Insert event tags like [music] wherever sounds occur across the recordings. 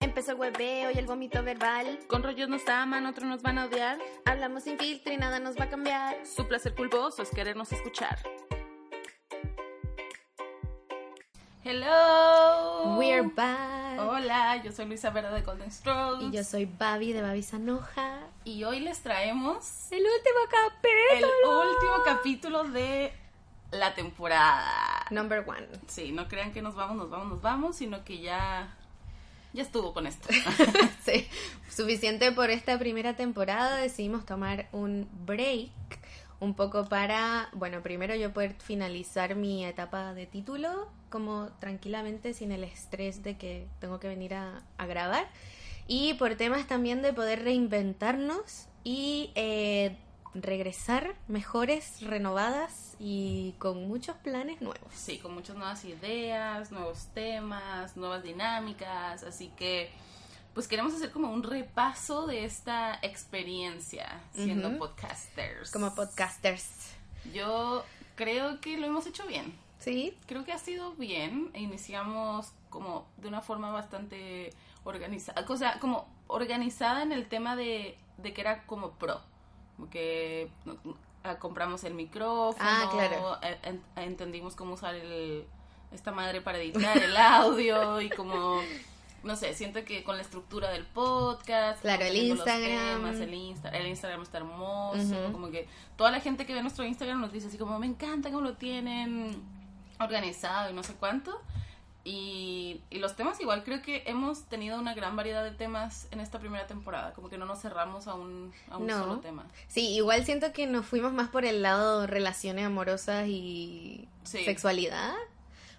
Empezó el hueveo y el vómito verbal. Con rollos nos aman, otros nos van a odiar. Hablamos sin filtro y nada nos va a cambiar. Su placer culposo es querernos escuchar. Hello. We're back. Hola, yo soy Luisa Vera de Golden Strokes. Y yo soy Babi de Babi Sanoja. Y hoy les traemos El último capítulo. el último capítulo de la temporada. Number one. Sí, no crean que nos vamos, nos vamos, nos vamos, sino que ya ya estuvo con esto. [laughs] sí, suficiente por esta primera temporada. Decidimos tomar un break un poco para, bueno, primero yo poder finalizar mi etapa de título como tranquilamente sin el estrés de que tengo que venir a, grabar. Y por temas también de poder reinventarnos y eh, regresar mejores, renovadas y con muchos planes nuevos. Sí, con muchas nuevas ideas, nuevos temas, nuevas dinámicas, así que pues queremos hacer como un repaso de esta experiencia siendo podcasters. Como podcasters. Yo creo que lo hemos hecho bien. ¿Sí? Creo que ha sido bien. Iniciamos como de una forma bastante organizada, o sea, como organizada en el tema de, de que era como pro, que no, ah, compramos el micrófono, Ah, claro. eh, en- entendimos cómo usar el, esta madre para editar el audio y como no sé, siento que con la estructura del podcast, Claro, como el Instagram. temas, el, Insta, el Instagram está hermoso, como que toda la gente que ve nuestro Instagram nos dice así como, me encanta cómo lo tienen organizado y no sé cuánto. Y, y los temas igual creo que hemos tenido una gran variedad de temas en esta primera temporada, como que no nos cerramos a un, a un No. solo tema. Sí, igual siento que nos fuimos más por el lado relaciones amorosas y Sí. sexualidad.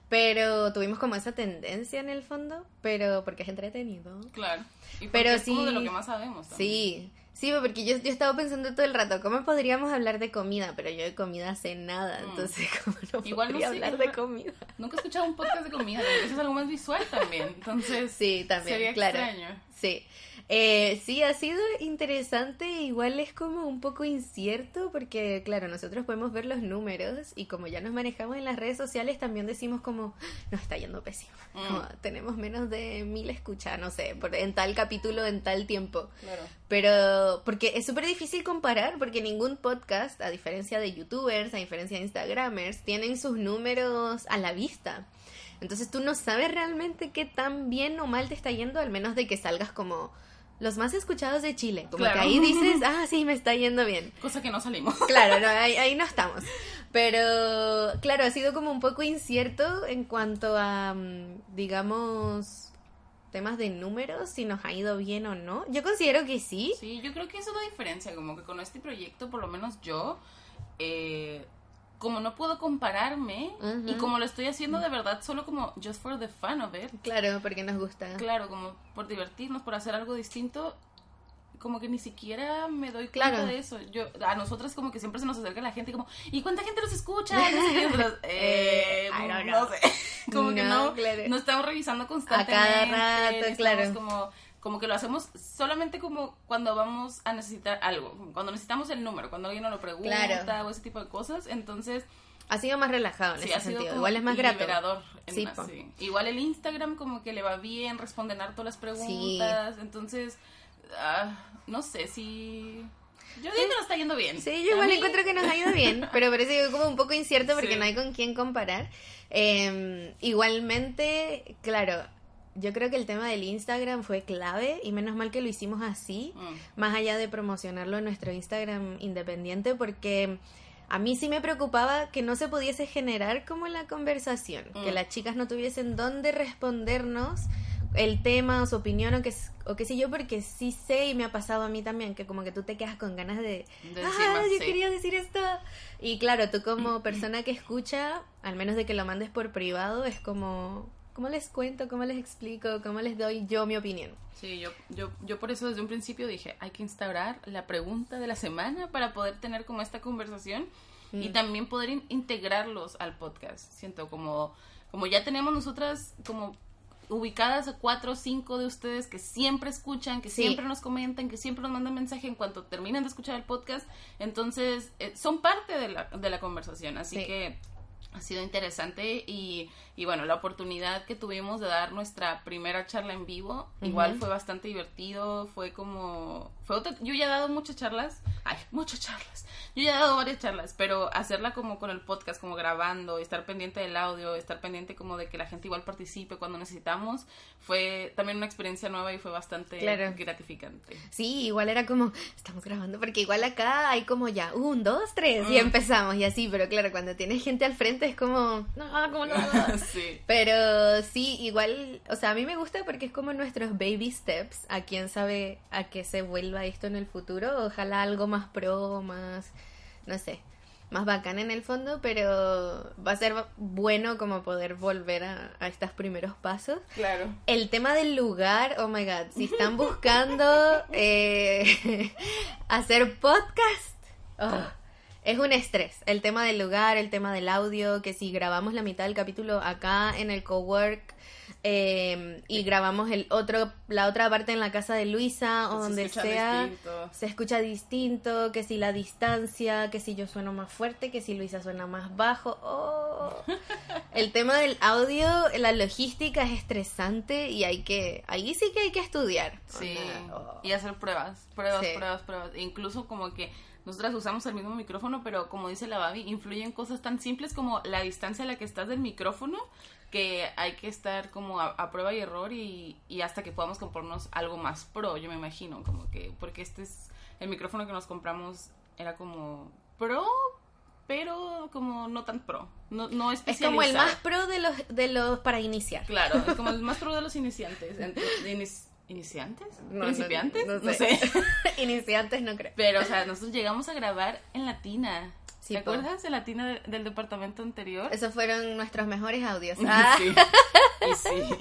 Pero tuvimos como esa tendencia en el fondo, pero porque es entretenido. Claro. Y Pero es como sí- de lo que más sabemos también. Sí, sí, porque yo, yo estaba pensando todo el rato, ¿cómo podríamos hablar de comida? Pero yo de comida sé nada, Mm. entonces [laughs] ¿cómo no Igual no podría sé, hablar de comida? Nunca he escuchado un podcast de comida, eso es algo más visual también. Entonces, Sí, también, sería claro. extraño. Sí. Eh, sí, ha sido interesante, igual es como un poco incierto porque, claro, nosotros podemos ver los números y como ya nos manejamos en las redes sociales, también decimos como, nos está yendo pésimo, Mm. como, tenemos menos de mil escuchas, no sé, por, en tal capítulo, en tal tiempo. Claro. Pero, porque es súper difícil comparar, porque ningún podcast, a diferencia de youtubers, a diferencia de instagramers, tienen sus números a la vista. Entonces tú no sabes realmente qué tan bien o mal te está yendo, al menos de que salgas como los más escuchados de Chile. Como Claro. que ahí dices, ah, sí, me está yendo bien. Cosa que no salimos. [laughs] Claro, no, ahí, ahí no estamos. [laughs] Pero, claro, ha sido como un poco incierto en cuanto a, mm, digamos, temas de números, si nos ha ido bien o no. Yo considero que sí. Sí, yo creo que eso es la diferencia, como que con este proyecto, por lo menos yo, eh, como no puedo compararme Ujú. y como lo estoy haciendo de verdad solo como just for the fun of it, Claro, porque nos gusta. claro, como por divertirnos, por hacer algo distinto, como que ni siquiera me doy cuenta Claro. de eso. Yo, a nosotras como que siempre se nos acerca la gente como, ¿y cuánta gente los escucha? No nosotros, eh, no sé. como que No, no, claro. no estamos revisando constantemente. rato, estamos claro. Como, como que lo hacemos solamente como cuando vamos a necesitar algo, cuando necesitamos el número, cuando alguien nos lo pregunta Claro. o ese tipo de cosas. Entonces, Ha sido más relajado en sí, ese ha sido sentido. Igual es más grato. liberador. Sí, una- sí. Igual el Instagram como que le va bien, responden harto las preguntas. Entonces, ah, no sé si... Yo digo que nos está yendo bien. Sí, yo igual mí- encuentro que nos ha ido bien, pero parece como un poco incierto porque Sí. no hay con quién comparar. Eh, igualmente, claro, yo creo que el tema del Instagram fue clave y menos mal que lo hicimos así, Mm. más allá de promocionarlo en nuestro Instagram independiente, porque a mí sí me preocupaba que no se pudiese generar como la conversación, que Mm. las chicas no tuviesen dónde respondernos el tema o su opinión o que o qué sé yo porque sí sé y me ha pasado a mí también que como que tú te quedas con ganas de De ah yo sí. quería decir esto y claro tú como [clears throat] persona que escucha al menos de que lo mandes por privado es como cómo les cuento cómo les explico cómo les doy yo mi opinión Sí, yo, yo, yo por eso desde un principio dije, hay que instaurar la pregunta de la semana para poder tener como esta conversación y Mm. también poder in- integrarlos al podcast. Siento como, como ya tenemos nosotras como ubicadas a cuatro o cinco de ustedes que siempre escuchan, que Sí. siempre nos comentan, que siempre nos mandan mensaje en cuanto terminan de escuchar el podcast, entonces eh, son parte de la, de la conversación, así Sí. que ha sido interesante y, y, bueno, la oportunidad que tuvimos de dar nuestra primera charla en vivo, igual fue bastante divertido, fue como, fue otra, yo ya he dado muchas charlas, ay, muchas charlas, yo ya he dado varias charlas, pero hacerla como con el podcast, como grabando, estar pendiente del audio, estar pendiente como de que la gente igual participe cuando necesitamos, fue también una experiencia nueva y fue bastante gratificante. Sí, igual era como, estamos grabando, porque igual acá hay como ya, un, dos, tres, y mm. empezamos y así, pero claro, cuando tienes gente al frente es como, no, como no. [laughs] sí. Pero sí, igual, o sea, a mí me gusta porque es como nuestros baby steps, a quién sabe a qué se vuelva esto en el futuro, ojalá algo más pro, más, no sé, más bacán en el fondo, pero va a ser bueno como poder volver a, estos primeros pasos. Claro. El tema del lugar, oh my god, si están buscando [laughs] eh, [laughs] hacer podcast, oh, es un estrés. El tema del lugar, el tema del audio, que si grabamos la mitad del capítulo acá en el cowork eh, y grabamos el otro, la otra parte en la casa de Luisa o donde sea, se escucha distinto, que si la distancia, que si yo sueno más fuerte, que si Luisa suena más bajo. Oh. el tema del audio, la logística es estresante y hay que, ahí sí que hay que estudiar. Sí, oh. y hacer pruebas, pruebas, pruebas, pruebas. incluso como que nosotras usamos el mismo micrófono, pero como dice la Babi, influyen cosas tan simples como la distancia a la que estás del micrófono, que hay que estar como a, prueba y error y, hasta que podamos comprarnos algo más pro, yo me imagino, como que, porque este es, el micrófono que nos compramos era como pro, pero como no tan pro, no, no Es como el más pro de los, de los para iniciar. Claro, es como el [laughs] más pro de los iniciantes. ¿Iniciantes? ¿Principiantes? No, sé. [laughs] Iniciantes no creo. Pero, o sea, nosotros llegamos a grabar en Latina. ¿Te acuerdas de Latina del departamento anterior? Esos fueron nuestros mejores audios. [laughs] Ah. Sí. Y sí.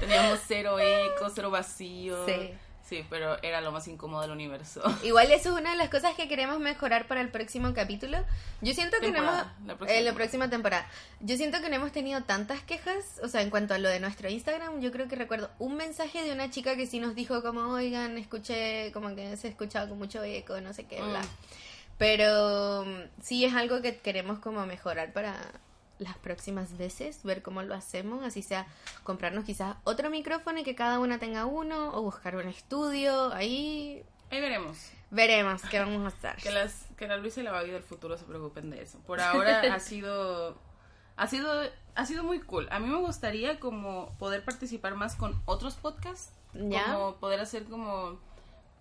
Teníamos cero eco, cero vacío. Sí. Sí, pero era lo más incómodo del universo. [laughs] Igual eso es una de las cosas que queremos mejorar para el próximo capítulo. Yo siento que no hemos... La próxima. Eh, la próxima temporada. Yo siento que no hemos tenido tantas quejas, o sea, en cuanto a lo de nuestro Instagram, yo creo que recuerdo un mensaje de una chica que sí nos dijo como, oigan, escuché, como que se escuchaba con mucho eco, no sé qué, bla. Mm. Pero mm, sí es algo que queremos como mejorar para las próximas veces, ver cómo lo hacemos, así sea comprarnos quizás otro micrófono y que cada una tenga uno, o buscar un estudio, ahí... Ahí veremos. Veremos qué vamos a hacer. Que, las, que la Luisa y la Babi del futuro se preocupen de eso. Por ahora ha [laughs] sido... Ha sido, ha sido muy cool. A mí me gustaría como poder participar más con otros podcasts. ¿Ya? Como poder hacer como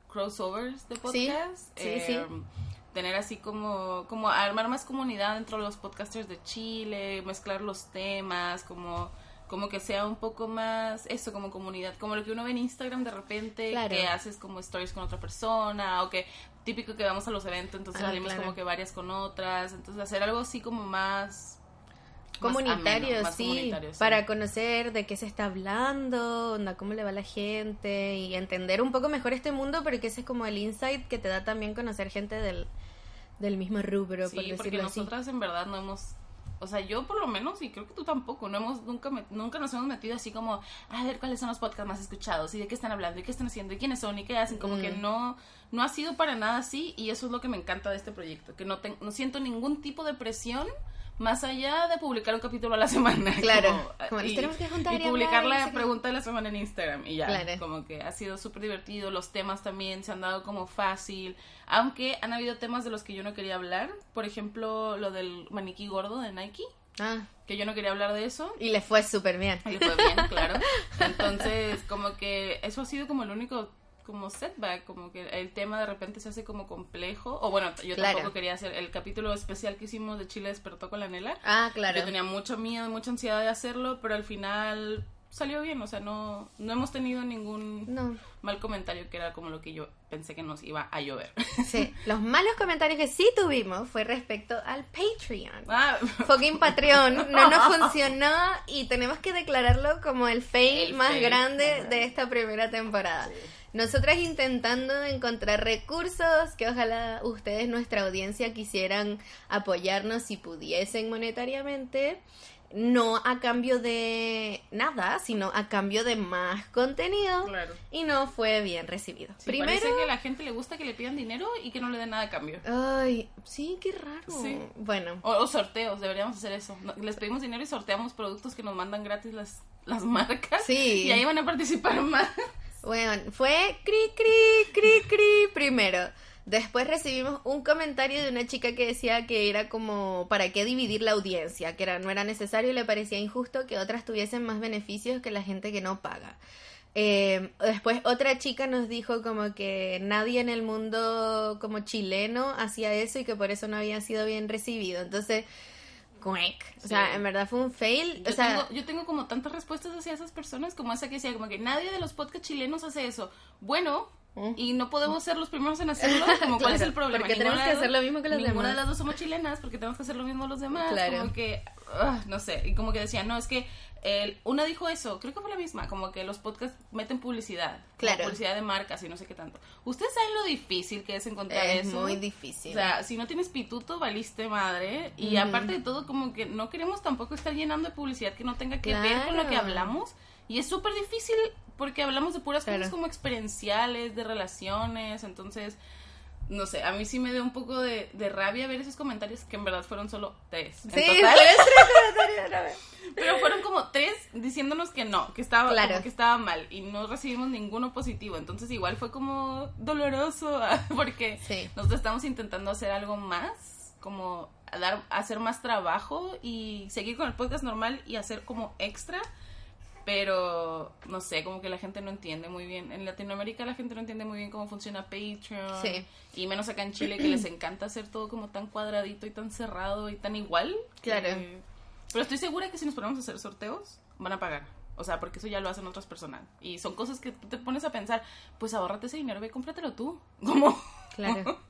crossovers de podcasts. Sí, sí, em, tener así como, como armar más comunidad dentro de los podcasters de Chile, mezclar los temas, como, como que sea un poco más eso, como comunidad, como lo que uno ve en Instagram de repente, que haces como stories con otra persona, o que típico que vamos a los eventos, entonces salimos como que varias con otras, entonces hacer algo así como más comunitario, sí, para conocer de qué se está hablando, cómo le va a la gente y entender un poco mejor este mundo, porque ese es como el insight que te da también conocer gente del, del mismo rubro, sí, porque nosotras en verdad no hemos o sea, yo por lo menos, y creo que tú tampoco, no hemos, nunca, nunca nos hemos metido así como, a ver cuáles son los podcasts más escuchados, y de qué están hablando, y qué están haciendo, y quiénes son, y qué hacen, como que no, no ha sido para nada así, y eso es lo que me encanta de este proyecto, que no, no siento ningún tipo de presión más allá de publicar un capítulo a la semana. [laughs] Claro, como, y, tenemos que juntar y, publicar la pregunta de la semana en Instagram y ya, como que ha sido súper divertido, los temas también se han dado como fácil, aunque han habido temas de los que yo no quería hablar, por ejemplo, lo del maniquí gordo de Nike. Ah. Que yo no quería hablar de eso. Y le fue súper bien. Y le fue bien, claro. [laughs] Entonces, como que eso ha sido como el único como setback, como que el tema de repente se hace como complejo. O bueno, yo tampoco quería hacer el capítulo especial que hicimos de Chile despertó con la Nela. Ah, claro. Yo tenía mucho miedo, mucha ansiedad de hacerlo, pero al final salió bien, o sea, no, no hemos tenido ningún mal comentario que era como lo que yo pensé que nos iba a llover. Sí, los malos comentarios que sí tuvimos fue respecto al Patreon. Ah. Fucking Patreon [laughs] no nos funcionó y tenemos que declararlo como el fail más grande de esta primera temporada. Nosotras intentando encontrar recursos que ojalá ustedes, nuestra audiencia, quisieran apoyarnos si pudiesen monetariamente. no a cambio de nada, sino a cambio de más contenido. Claro. Y no fue bien recibido. Sí, Primero, Parece que a la gente le gusta que le pidan dinero y que no le den nada a cambio. ay, sí, qué raro. Sí. Bueno, O, o sorteos, deberíamos hacer eso. Les pedimos dinero y sorteamos productos que nos mandan gratis las, las marcas. Sí. Y ahí van a participar más. Bueno, fue cri cri cri cri primero. Después recibimos un comentario de una chica que decía que era como para qué dividir la audiencia, que era, no era necesario y le parecía injusto que otras tuviesen más beneficios que la gente que no paga. Eh, después otra chica nos dijo como que nadie en el mundo como chileno hacía eso y que por eso no había sido bien recibido. Entonces, cuec. O sea, Sí. en verdad fue un fail. Yo, o sea, tengo, yo tengo como tantas respuestas hacia esas personas como esa que decía como que nadie de los podcast chilenos hace eso. Bueno, y no podemos ser los primeros en hacerlo, [laughs] como cuál es el problema. porque Ninguna tenemos que hacer lo mismo que los Ninguna demás. de las dos somos chilenas porque tenemos que hacer lo mismo los demás. Claro. Como que, ah, no sé, y como que decían, no, es que el, una dijo eso, creo que fue la misma, como que los podcasts meten publicidad. Claro. Publicidad de marcas y no sé qué tanto. Ustedes saben lo difícil que es encontrar es eso. muy difícil. O sea, si no tienes pituto, valiste madre. Y aparte de todo, como que no queremos tampoco estar llenando de publicidad que no tenga que ver con lo que hablamos. Y es súper difícil porque hablamos de puras Claro. cosas como experienciales, de relaciones. Entonces, no sé, a mí sí me dio un poco de, de rabia ver esos comentarios que en verdad fueron solo tres. en sí, total. tres. [laughs] Pero fueron como tres diciéndonos que no, que estaba, Claro. como que estaba mal y no recibimos ninguno positivo. Entonces igual fue como doloroso [laughs] porque Sí. nosotros estamos intentando hacer algo más, como a dar, hacer más trabajo y seguir con el podcast normal y hacer como extra. Pero no sé, como que la gente no entiende muy bien. En Latinoamérica la gente no entiende muy bien cómo funciona Patreon. Sí. Y menos acá en Chile que les encanta hacer todo como tan cuadradito y tan cerrado y tan igual. que- Claro. pero estoy segura que si nos ponemos a hacer sorteos, van a pagar. O sea, porque eso ya lo hacen otras personas. Y son cosas que tú te pones a pensar, pues ahórrate ese dinero, ve, cómpratelo tú. [laughs] Como... Claro. [laughs]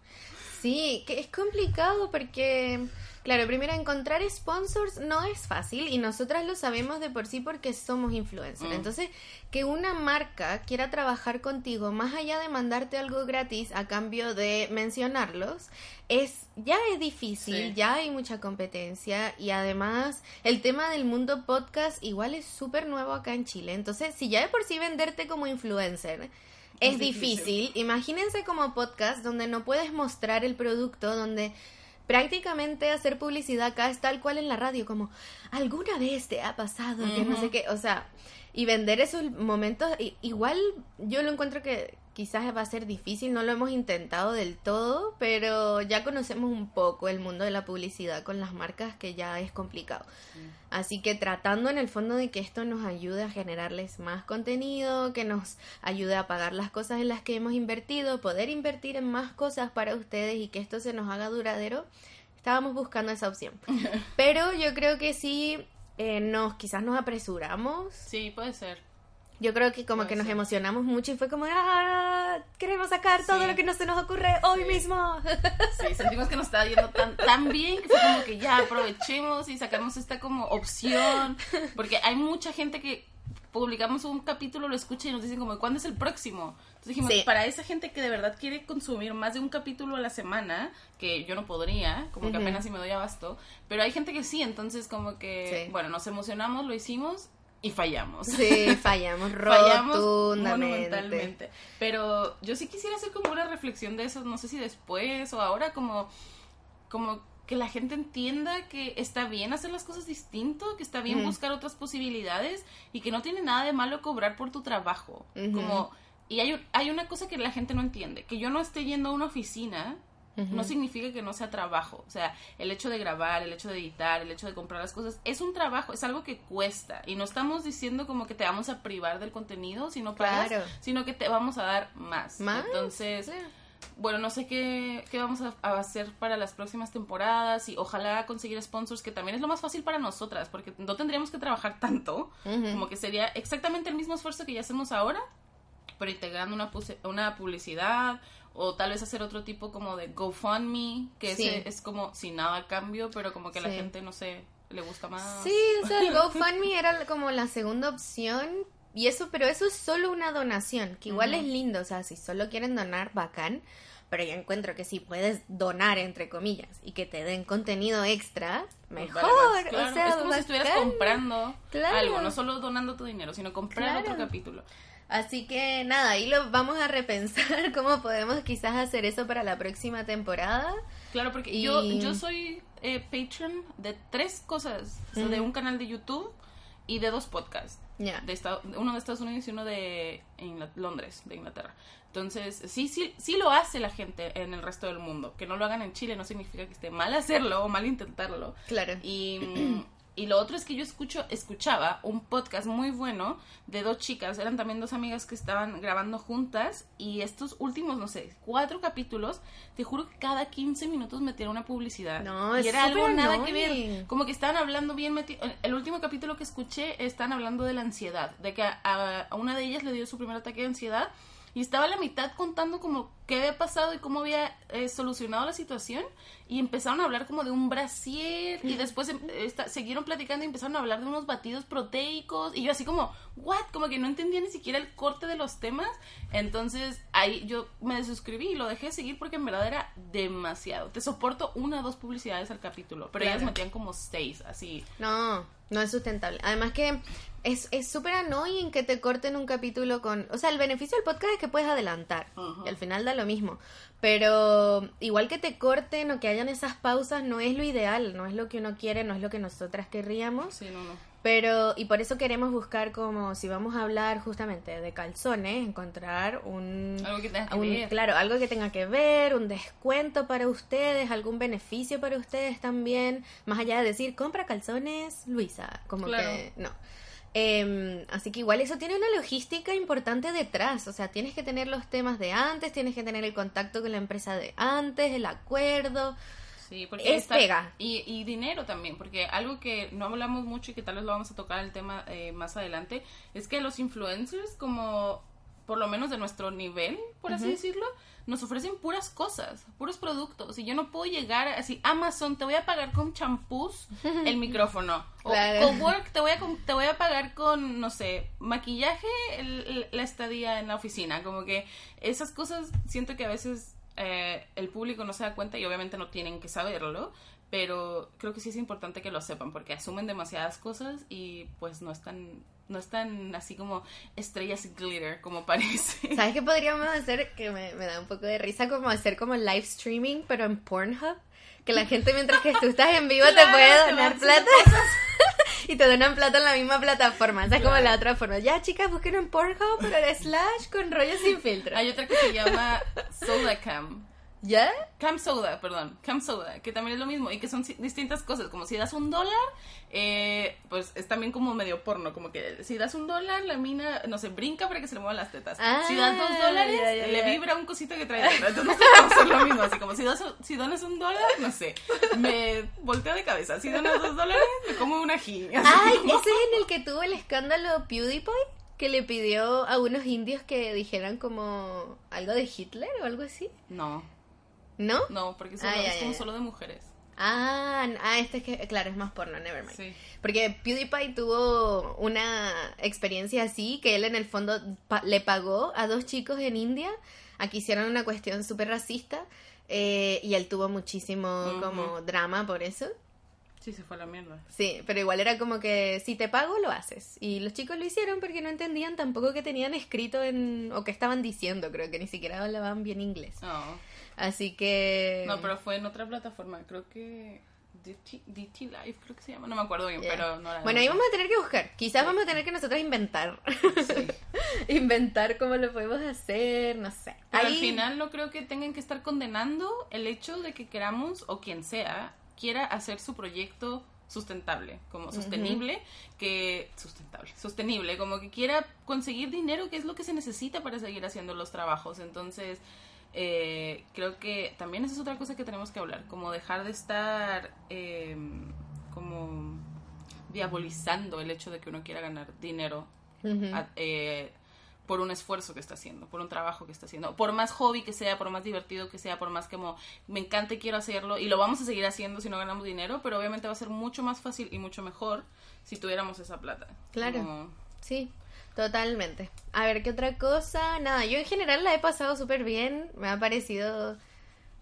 Sí, que es complicado porque, claro, primero encontrar sponsors no es fácil y nosotras lo sabemos de por sí porque somos influencers. Mm. Entonces, que una marca quiera trabajar contigo más allá de mandarte algo gratis a cambio de mencionarlos, es ya es difícil, Sí. ya hay mucha competencia y además el tema del mundo podcast igual es súper nuevo acá en Chile. Entonces, si ya de por sí venderte como influencer es Es difícil. difícil, imagínense como podcast donde no puedes mostrar el producto, donde prácticamente hacer publicidad acá es tal cual en la radio, como alguna vez te ha pasado que no sé qué, o sea, y vender esos momentos, igual yo lo encuentro que quizás va a ser difícil, no lo hemos intentado del todo, pero ya conocemos un poco el mundo de la publicidad con las marcas que ya es complicado. Así que tratando en el fondo de que esto nos ayude a generarles más contenido, que nos ayude a pagar las cosas en las que hemos invertido, poder invertir en más cosas para ustedes y que esto se nos haga duradero, estábamos buscando esa opción. [laughs] Pero yo creo que sí, eh, nos quizás nos apresuramos. Sí, puede ser. Yo creo que como que nos emocionamos mucho y fue como, ah, queremos sacar todo Sí. lo que no se nos ocurre hoy Sí. mismo. [laughs] Sí, sentimos que nos estaba yendo tan, tan bien que fue como que ya aprovechemos y sacamos esta como opción. Porque hay mucha gente que publicamos un capítulo, lo escucha y nos dicen como, ¿cuándo es el próximo? Entonces dijimos, para esa gente que de verdad quiere consumir más de un capítulo a la semana, que yo no podría, como que Ujú. apenas si me doy abasto, pero hay gente que sí, entonces como que, bueno, nos emocionamos, lo hicimos y fallamos. Sí, fallamos [laughs] fallamos monumentalmente. Pero yo sí quisiera hacer como una reflexión de eso, no sé si después o ahora, como, como que la gente entienda que está bien hacer las cosas distinto, que está bien buscar otras posibilidades y que no tiene nada de malo cobrar por tu trabajo. Como, y hay, hay una cosa que la gente no entiende, que yo no esté yendo a una oficina No significa que no sea trabajo. O sea, el hecho de grabar, el hecho de editar, el hecho de comprar las cosas, es un trabajo, es algo que cuesta. Y no estamos diciendo como que te vamos a privar del contenido si no pagas, Claro. sino que te vamos a dar más. ¿Más? Entonces, bueno, no sé qué, qué vamos a, a hacer para las próximas temporadas y ojalá conseguir sponsors, que también es lo más fácil para nosotras, porque no tendríamos que trabajar tanto, como que sería exactamente el mismo esfuerzo que ya hacemos ahora, pero integrando una, una publicidad o tal vez hacer otro tipo como de GoFundMe, que Sí. ese es como sin nada a cambio, pero como que la gente, no sé, le gusta más. Sí, o sea, el [laughs] GoFundMe era como la segunda opción. Y eso, pero eso es solo una donación, que igual es lindo, o sea, si solo quieren donar, bacán. Pero yo encuentro que si puedes donar, entre comillas, y que te den contenido extra, Pues mejor. vale más, claro. O sea, es como si estuvieras comprando Claro. algo, no solo donando tu dinero, sino comprar Claro. otro capítulo. Así que nada, ahí lo vamos a repensar [laughs] cómo podemos quizás hacer eso para la próxima temporada. Claro, porque Y- yo, yo soy eh, patron de tres cosas, o sea, de un canal de YouTube y de dos podcasts. De Estado- uno de Estados Unidos y uno de Londres, de Inglaterra. Entonces, sí, sí, sí lo hace la gente en el resto del mundo. Que no lo hagan en Chile no significa que esté mal hacerlo o mal intentarlo. Claro. Y, y lo otro es que yo escucho, escuchaba un podcast muy bueno de dos chicas, eran también dos amigas que estaban grabando juntas y estos últimos, no sé, cuatro capítulos, te juro que cada 15 minutos metían una publicidad. No, y es era algo nada que ver. Como que estaban hablando bien meti- El último capítulo que escuché están hablando de la ansiedad, de que a, a una de ellas le dio su primer ataque de ansiedad y estaba a la mitad contando como qué había pasado y cómo había eh, solucionado la situación y empezaron a hablar como de un brasier y después em- [laughs] esta- siguieron platicando y empezaron a hablar de unos batidos proteicos y yo así como, what, como que no entendía ni siquiera el corte de los temas, entonces ahí yo me desuscribí y lo dejé de seguir porque en verdad era demasiado, te soporto una o dos publicidades al capítulo, pero ellas Claro. metían como seis, así, No, no es sustentable. Además que es es súper annoying que te corten un capítulo con... O sea, el beneficio del podcast es que puedes adelantar. Y al final da lo mismo. Pero igual que te corten o que hayan esas pausas no es lo ideal, no es lo que uno quiere, no es lo que nosotras querríamos. sí, no, no. Pero, y por eso queremos buscar como, si vamos a hablar justamente de calzones, encontrar un... Algo que tenga que un- ver. Claro, algo que tenga que ver, un descuento para ustedes, algún beneficio para ustedes también, más allá de decir, compra calzones, Luisa, como Claro. que no. Em, así que igual eso tiene una logística importante detrás, o sea, tienes que tener los temas de antes, tienes que tener el contacto con la empresa de antes, el acuerdo, Sí, porque Es pega. Y, y dinero también, porque algo que no hablamos mucho y que tal vez lo vamos a tocar el tema eh, más adelante, es que los influencers, como por lo menos de nuestro nivel, por así decirlo, nos ofrecen puras cosas, puros productos. Y yo no puedo llegar a- así, Amazon, te voy a pagar con champús [laughs] el micrófono. O Claro. Cowork, te voy, a, te voy a pagar con, no sé, maquillaje, el- el- la estadía en la oficina. Como que esas cosas siento que a veces eh, el público no se da cuenta y obviamente no tienen que saberlo, pero creo que sí es importante que lo sepan porque asumen demasiadas cosas y pues no están, no están así como estrellas glitter como [laughs] parece. ¿Sabes qué podríamos hacer? Que me, me da un poco de risa como hacer como live streaming, pero en Pornhub. Que la [laughs] gente mientras que tú estás en vivo te puede donar plata. [laughs] y te donan plata en la misma plataforma. Esa es como Claro. la otra forma. Ya, chicas, busquen en Pornhub, pero slash con rollo sin filtro. Hay otra que se llama [laughs] Soda Cam. ¿Ya? Cam Soda, perdón, Cam Soda, que también es lo mismo y que son distintas cosas, como si das un dólar, eh, pues es también como medio porno, como que si das un dólar, la mina, no sé, brinca para que se le muevan las tetas. Ah, si das dos dólares, ya, ya, le vibra un cosito que trae dentro. Entonces [laughs] no sé lo mismo, así como si, das, si donas un dólar, no sé, me volteo de cabeza, si donas dos dólares, me como una ají. [laughs] Ay, como- ese es en el que tuvo el escándalo PewDiePie. Que le pidió a unos indios que dijeran como algo de Hitler o algo así. No, ¿No? no, porque solo, Ah, es ya, como ya. solo de mujeres. Ah, ah, este es que, claro, es más porno, nevermind. Sí. Porque PewDiePie tuvo una experiencia así, que él en el fondo pa- le pagó a dos chicos en India a que hicieran una cuestión súper racista eh, y él tuvo muchísimo como drama por eso. Sí, se fue a la mierda. Sí, pero igual era como que si te pago lo haces. Y los chicos lo hicieron porque no entendían tampoco que tenían escrito en... o que estaban diciendo, creo que ni siquiera hablaban bien inglés. No. Así que... No, pero fue en otra plataforma, creo que DT, DT Live, creo que se llama, no me acuerdo bien, pero no era Bueno, ahí vamos a tener que buscar. Quizás vamos a tener que nosotros inventar. Sí. [laughs] inventar cómo lo podemos hacer, no sé. Pero Ahí- al final no creo que tengan que estar condenando el hecho de que queramos, o quien sea, quiera hacer su proyecto sustentable, como sostenible, que sustentable, sostenible, como que quiera conseguir dinero, que es lo que se necesita para seguir haciendo los trabajos. Entonces, eh, creo que también esa es otra cosa que tenemos que hablar, como dejar de estar eh, como diabolizando el hecho de que uno quiera ganar dinero a- eh, por un esfuerzo que está haciendo, por un trabajo que está haciendo, por más hobby que sea, por más divertido que sea, por más como me encanta y quiero hacerlo y lo vamos a seguir haciendo si no ganamos dinero, pero obviamente va a ser mucho más fácil y mucho mejor si tuviéramos esa plata. Claro. Como- Sí, Totalmente. A ver, ¿qué otra cosa? Nada, yo en general la he pasado súper bien. Me ha parecido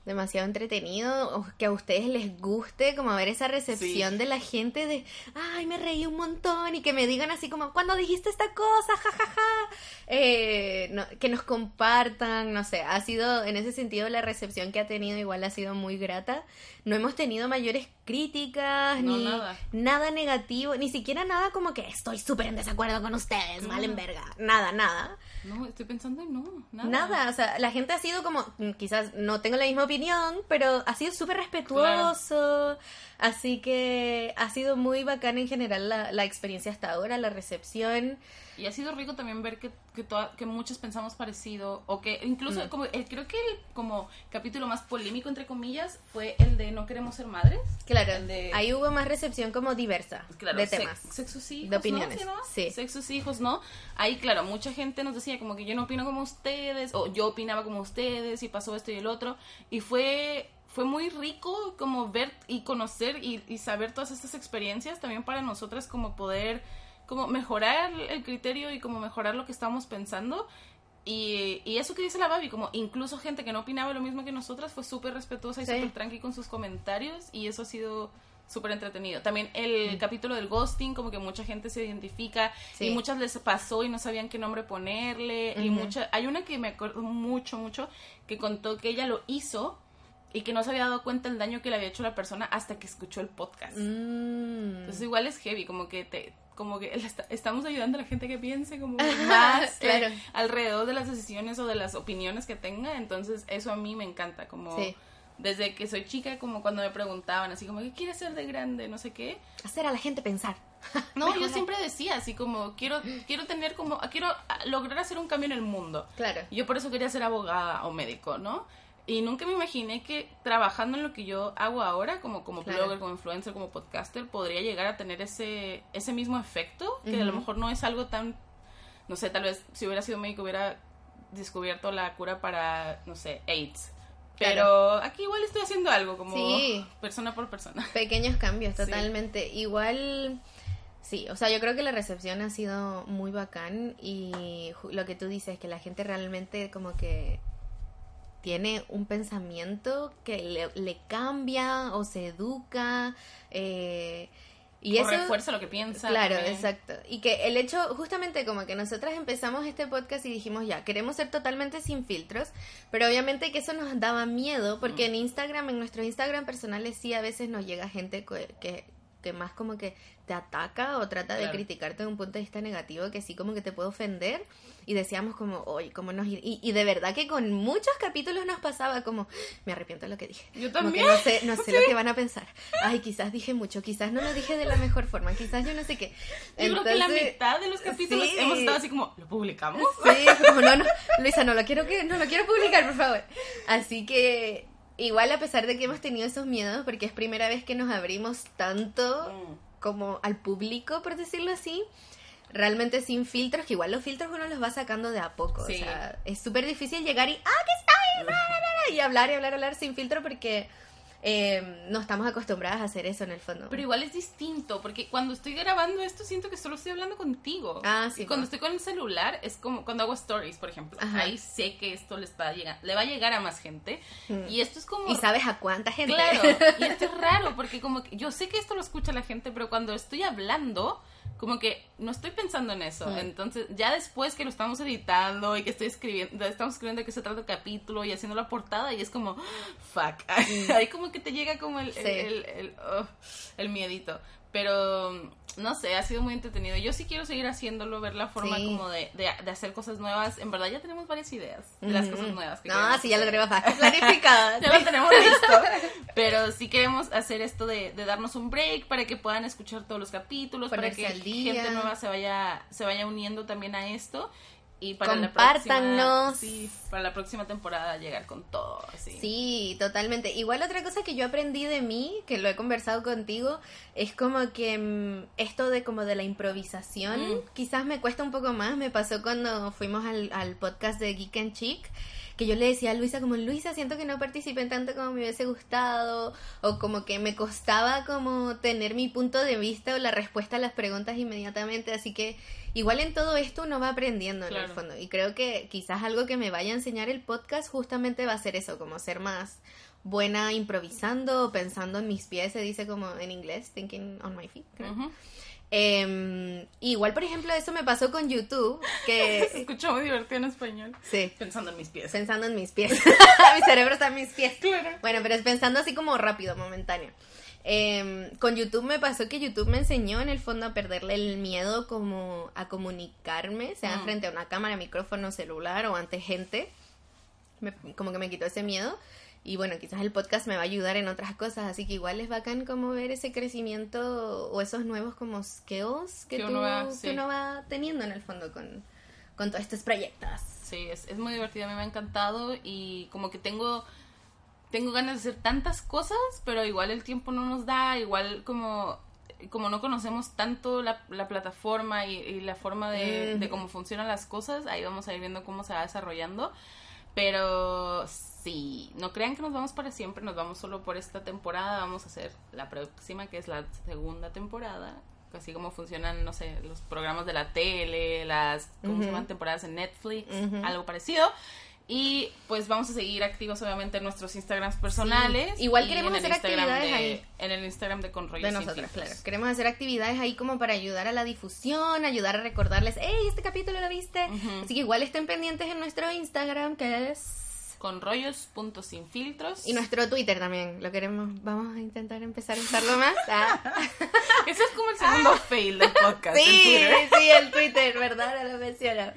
demasiado entretenido, que a ustedes les guste como ver esa recepción de la gente de, ay, me reí un montón y que me digan así como, cuando dijiste esta cosa, jajaja, ja, ja. [laughs] eh, no, que nos compartan, no sé, ha sido, en ese sentido, la recepción que ha tenido igual ha sido muy grata. No hemos tenido mayores críticas, ni nada. negativo, ni siquiera nada como que estoy súper en desacuerdo con ustedes, valen verga, nada, nada. No, estoy pensando en no, nada. Nada, o sea, la gente ha sido como, mm, quizás no tengo la misma opinión, pero ha sido súper respetuoso. Así que ha sido muy bacana en general la, la experiencia hasta ahora, la recepción. Y ha sido rico también ver que, que, que muchos pensamos parecido, o que incluso, mm. como el, creo que el como capítulo más polémico, entre comillas, fue el de No queremos ser madres. Claro, ahí hubo más recepción como diversa de temas. sexos hijos, de opiniones. ¿no? Sí. Sexos hijos, ¿no? Ahí, claro, mucha gente nos decía como que yo no opino como ustedes, o yo opinaba como ustedes, y pasó esto y el otro. Y fue fue muy rico como ver y conocer y, y, saber todas estas experiencias también para nosotras como poder como mejorar el criterio y como mejorar lo que estamos pensando. Y, y eso que dice la Babi, como incluso gente que no opinaba lo mismo que nosotras fue súper respetuosa y súper tranqui con sus comentarios y eso ha sido súper entretenido. También el mm. capítulo del ghosting, como que mucha gente se identifica y muchas les pasó y no sabían qué nombre ponerle. Y mucha, hay una que me acuerdo mucho, mucho, que contó que ella lo hizo y que no se había dado cuenta el daño que le había hecho la persona hasta que escuchó el podcast. Mm. Entonces igual es heavy, como que te, como que estamos ayudando a la gente que piense como [laughs] más alrededor de las decisiones o de las opiniones que tenga, entonces eso a mí me encanta, como desde que soy chica, como cuando me preguntaban así como, ¿qué quieres ser de grande? No sé qué. Hacer a la gente pensar. [laughs] No, yo siempre decía así como, quiero, quiero tener como, quiero lograr hacer un cambio en el mundo. Claro. Yo por eso quería ser abogada o médico, ¿no? Y nunca me imaginé que trabajando en lo que yo hago ahora, como, como blogger, como influencer, como podcaster, podría llegar a tener ese, ese mismo efecto, que a lo mejor no es algo tan, no sé, tal vez si hubiera sido médico hubiera descubierto la cura para, no sé, AIDS. Pero aquí igual estoy haciendo algo, como persona por persona. [laughs] Pequeños cambios, totalmente. Igual... Sí, o sea, yo creo que la recepción ha sido muy bacán y lo que tú dices, que la gente realmente como que tiene un pensamiento que le, cambia o se educa. Eh, y o eso refuerza lo que piensa. Claro, exacto. Y que el hecho, justamente como que nosotras empezamos este podcast y dijimos ya, queremos ser totalmente sin filtros, pero obviamente que eso nos daba miedo, porque mm. en Instagram, en nuestros Instagram personales sí a veces nos llega gente que, que más como que te ataca o trata de criticarte de un punto de vista negativo que sí como que te puede ofender y decíamos como, oye, ¿cómo nos... Y, y de verdad que con muchos capítulos nos pasaba como, me arrepiento de lo que dije. Yo también. no sé, no sé lo que van a pensar. Ay, quizás dije mucho, quizás no lo dije de la mejor forma, quizás yo no sé qué. Yo creo que la mitad de los capítulos hemos estado así como, ¿lo publicamos? Sí, como, no, no, Luisa, no lo quiero que, no lo quiero publicar, por favor. Así que igual a pesar de que hemos tenido esos miedos, porque es primera vez que nos abrimos tanto mm. como al público, por decirlo así, realmente sin filtros, que igual los filtros uno los va sacando de a poco. O sea, es súper difícil llegar y, ¡ah, que está! Y hablar y hablar, hablar sin filtro porque eh, no estamos acostumbradas a hacer eso en el fondo. Pero igual es distinto, porque cuando estoy grabando esto siento que solo estoy hablando contigo. Ah, sí. Y cuando estoy con el celular es como cuando hago stories, por ejemplo. Ahí sé que esto les va a llegar, le va a llegar a más gente. Mm. Y esto es como... Y sabes a cuánta gente. Claro. Y esto es raro, porque como que yo sé que esto lo escucha la gente, pero cuando estoy hablando como que no estoy pensando en eso. Entonces, ya después que lo estamos editando y que estoy escribiendo, estamos escribiendo de qué se trata el capítulo y haciendo la portada y es como, fuck. [laughs] Ahí como que te llega como el, el, el, oh, el miedito. Pero no sé, ha sido muy entretenido. Yo sí quiero seguir haciéndolo, ver la forma como de, de, hacer cosas nuevas. En verdad ya tenemos varias ideas de las cosas nuevas que No, sí, ya lo tenemos [laughs] [laughs] planificadas. ya lo tenemos listo. Pero sí queremos hacer esto de, de, darnos un break para que puedan escuchar todos los capítulos, para que gente nueva se vaya, se vaya uniendo también a esto y para La próxima, sí, para la próxima temporada llegar con todo. Así. Sí, totalmente. Igual otra cosa que yo aprendí de mí, que lo he conversado contigo, es como que mm, esto de como de la improvisación, mm. quizás me cuesta un poco más. Me pasó cuando fuimos al, al podcast de Geek and Chic que yo le decía a Luisa como Luisa siento que no participé tanto como me hubiese gustado o como que me costaba como tener mi punto de vista o la respuesta a las preguntas inmediatamente así que igual en todo esto uno va aprendiendo en el fondo. Y creo que quizás algo que me vaya a enseñar el podcast justamente va a ser eso, como ser más buena improvisando, pensando en mis pies, se dice como en inglés, thinking on my feet. creo. Em, igual, por ejemplo, eso me pasó con YouTube, [laughs] Se que... escuchó muy divertido en español. sí, Pensando en mis pies. pensando en mis pies. [laughs] Mi cerebro está en mis pies. Claro. Bueno, pero es pensando así como rápido, momentáneo. Em, con YouTube me pasó que YouTube me enseñó en el fondo a perderle el miedo como a comunicarme, sea Mm. frente a una cámara, micrófono, celular o ante gente. Me- como que me quitó ese miedo. Y bueno, quizás el podcast me va a ayudar en otras cosas, así que igual es bacán como ver ese crecimiento o esos nuevos como skills que, Que tú- uno va, que sí. uno va teniendo en el fondo con, con todos estos proyectos. Sí, es, es muy divertido, a mí me ha encantado y como que tengo tengo ganas de hacer tantas cosas, pero igual el tiempo no nos da, igual como como no conocemos tanto la, la plataforma y, y la forma de, Ujú. de cómo funcionan las cosas, ahí vamos a ir viendo cómo se va desarrollando. Pero sí, no crean que nos vamos para siempre, nos vamos solo por esta temporada, vamos a hacer la próxima que es la segunda temporada, así como funcionan, no sé, los programas de la tele, las, ¿cómo se llaman? Temporadas en Netflix, algo parecido. Y pues vamos a seguir activos obviamente en nuestros Instagrams personales. Sí. Igual queremos hacer Instagram actividades de- ahí. En el Instagram de Con Rollos de nosotras, claro. Queremos hacer actividades ahí como para ayudar a la difusión, ayudar a recordarles, hey, este capítulo lo viste. Así que igual estén pendientes en nuestro Instagram, que es... Con rollos.sinfiltros. Y nuestro Twitter también, lo queremos, vamos a intentar empezar a usarlo más. Ah. [laughs] Ese es como el segundo fail del podcast. Sí, Twitter. sí, el Twitter, ¿verdad? Lo menciono.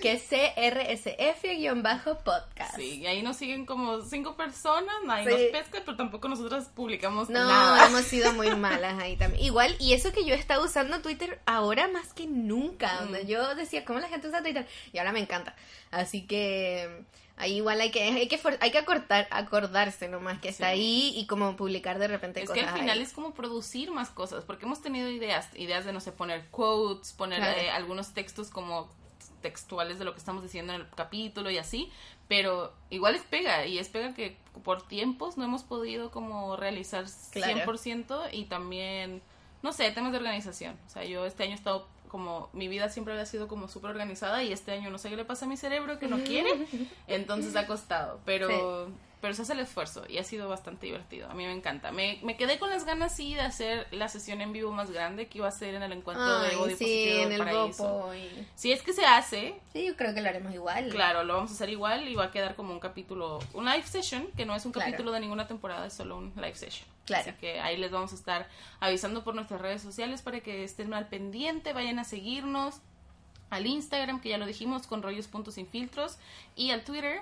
Que es CRSF-podcast. Sí, y ahí nos siguen como cinco personas, nadie Sí. nos pesca, pero tampoco nosotras publicamos No, nada. hemos sido muy malas ahí también. Igual, y eso que yo he estado usando Twitter ahora más que nunca. Donde Mm. yo decía, ¿cómo la gente usa Twitter? Y ahora me encanta. Así que ahí igual hay que, hay que, hay que acortar, acordarse nomás que está Sí. ahí y como publicar de repente Es que cosas. al final ahí. es como producir más cosas, porque hemos tenido ideas, ideas de, no sé, poner quotes, poner Claro. eh, algunos textos como textuales de lo que estamos diciendo en el capítulo y así, pero igual es pega, y es pega que por tiempos no hemos podido como realizar Claro. 100% y también, no sé, temas de organización. O sea, yo este año he estado como, mi vida siempre había sido como súper organizada y este año no sé qué le pasa a mi cerebro que no quiere, [laughs] entonces ha costado, pero... Pero se hace el esfuerzo y ha sido bastante divertido. A mí me encanta. Me, me quedé con las ganas, sí, de hacer la sesión en vivo más grande que iba a ser en el encuentro de Ay, Body sí, Positivo en del el Paraíso. Gopo. y- Si es que se hace, Sí, yo creo que lo haremos igual. claro, lo vamos a hacer igual y va a quedar como un capítulo, un live session, que no es un Claro. capítulo de ninguna temporada, es solo un live session. Claro. Así que ahí les vamos a estar avisando por nuestras redes sociales para que estén al pendiente, vayan a seguirnos al Instagram, que ya lo dijimos, con rollos.sinfiltros, y al Twitter,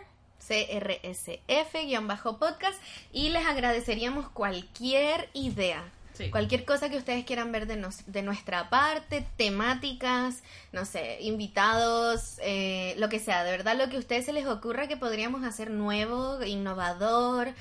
CRSF-podcast y les agradeceríamos cualquier idea. Sí. Cualquier cosa que ustedes quieran ver de, nos- de nuestra parte, temáticas, no sé, invitados, eh, lo que sea, de verdad lo que a ustedes se les ocurra que podríamos hacer nuevo, innovador,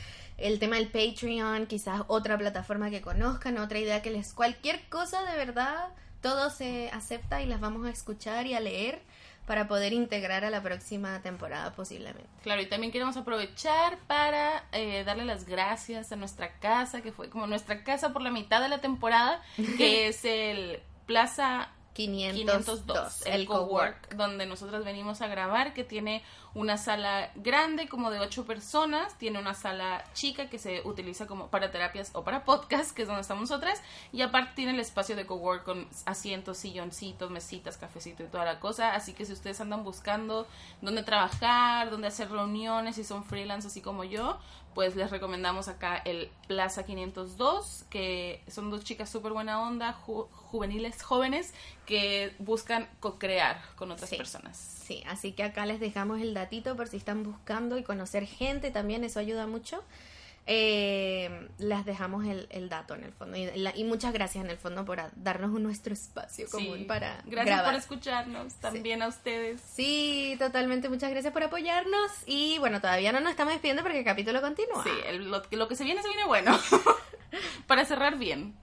el tema del Patreon, quizás otra plataforma que conozcan, otra idea que les... Cualquier cosa de verdad, todo se acepta y las vamos a escuchar y a leer para poder integrar a la próxima temporada posiblemente. Claro, y también queremos aprovechar para eh, darle las gracias a nuestra casa, que fue como nuestra casa por la mitad de la temporada, que [laughs] es el Plaza 502, 502, el cowork. cowork, donde nosotras venimos a grabar, que tiene una sala grande como de ocho personas, tiene una sala chica que se utiliza como para terapias o para podcast, que es donde estamos nosotras, y aparte tiene el espacio de cowork con asientos, silloncitos, mesitas, cafecito y toda la cosa, así que si ustedes andan buscando dónde trabajar, dónde hacer reuniones, si son freelance así como yo, pues les recomendamos acá el Plaza 502, que son dos chicas súper buena onda, ju- juveniles, jóvenes, que buscan co-crear con otras Sí. personas. Sí, así que acá les dejamos el datito por si están buscando y conocer gente, también eso ayuda mucho. Eh, les dejamos el, el dato en el fondo y, la- y muchas gracias en el fondo por a- darnos nuestro espacio común Sí. para Gracias grabar. por escucharnos, también a ustedes. Sí, totalmente, muchas gracias por apoyarnos y bueno, todavía no nos estamos despidiendo porque el capítulo continúa. Sí, el- lo, que- lo que se viene, se viene bueno. [laughs] [laughs] Para cerrar bien.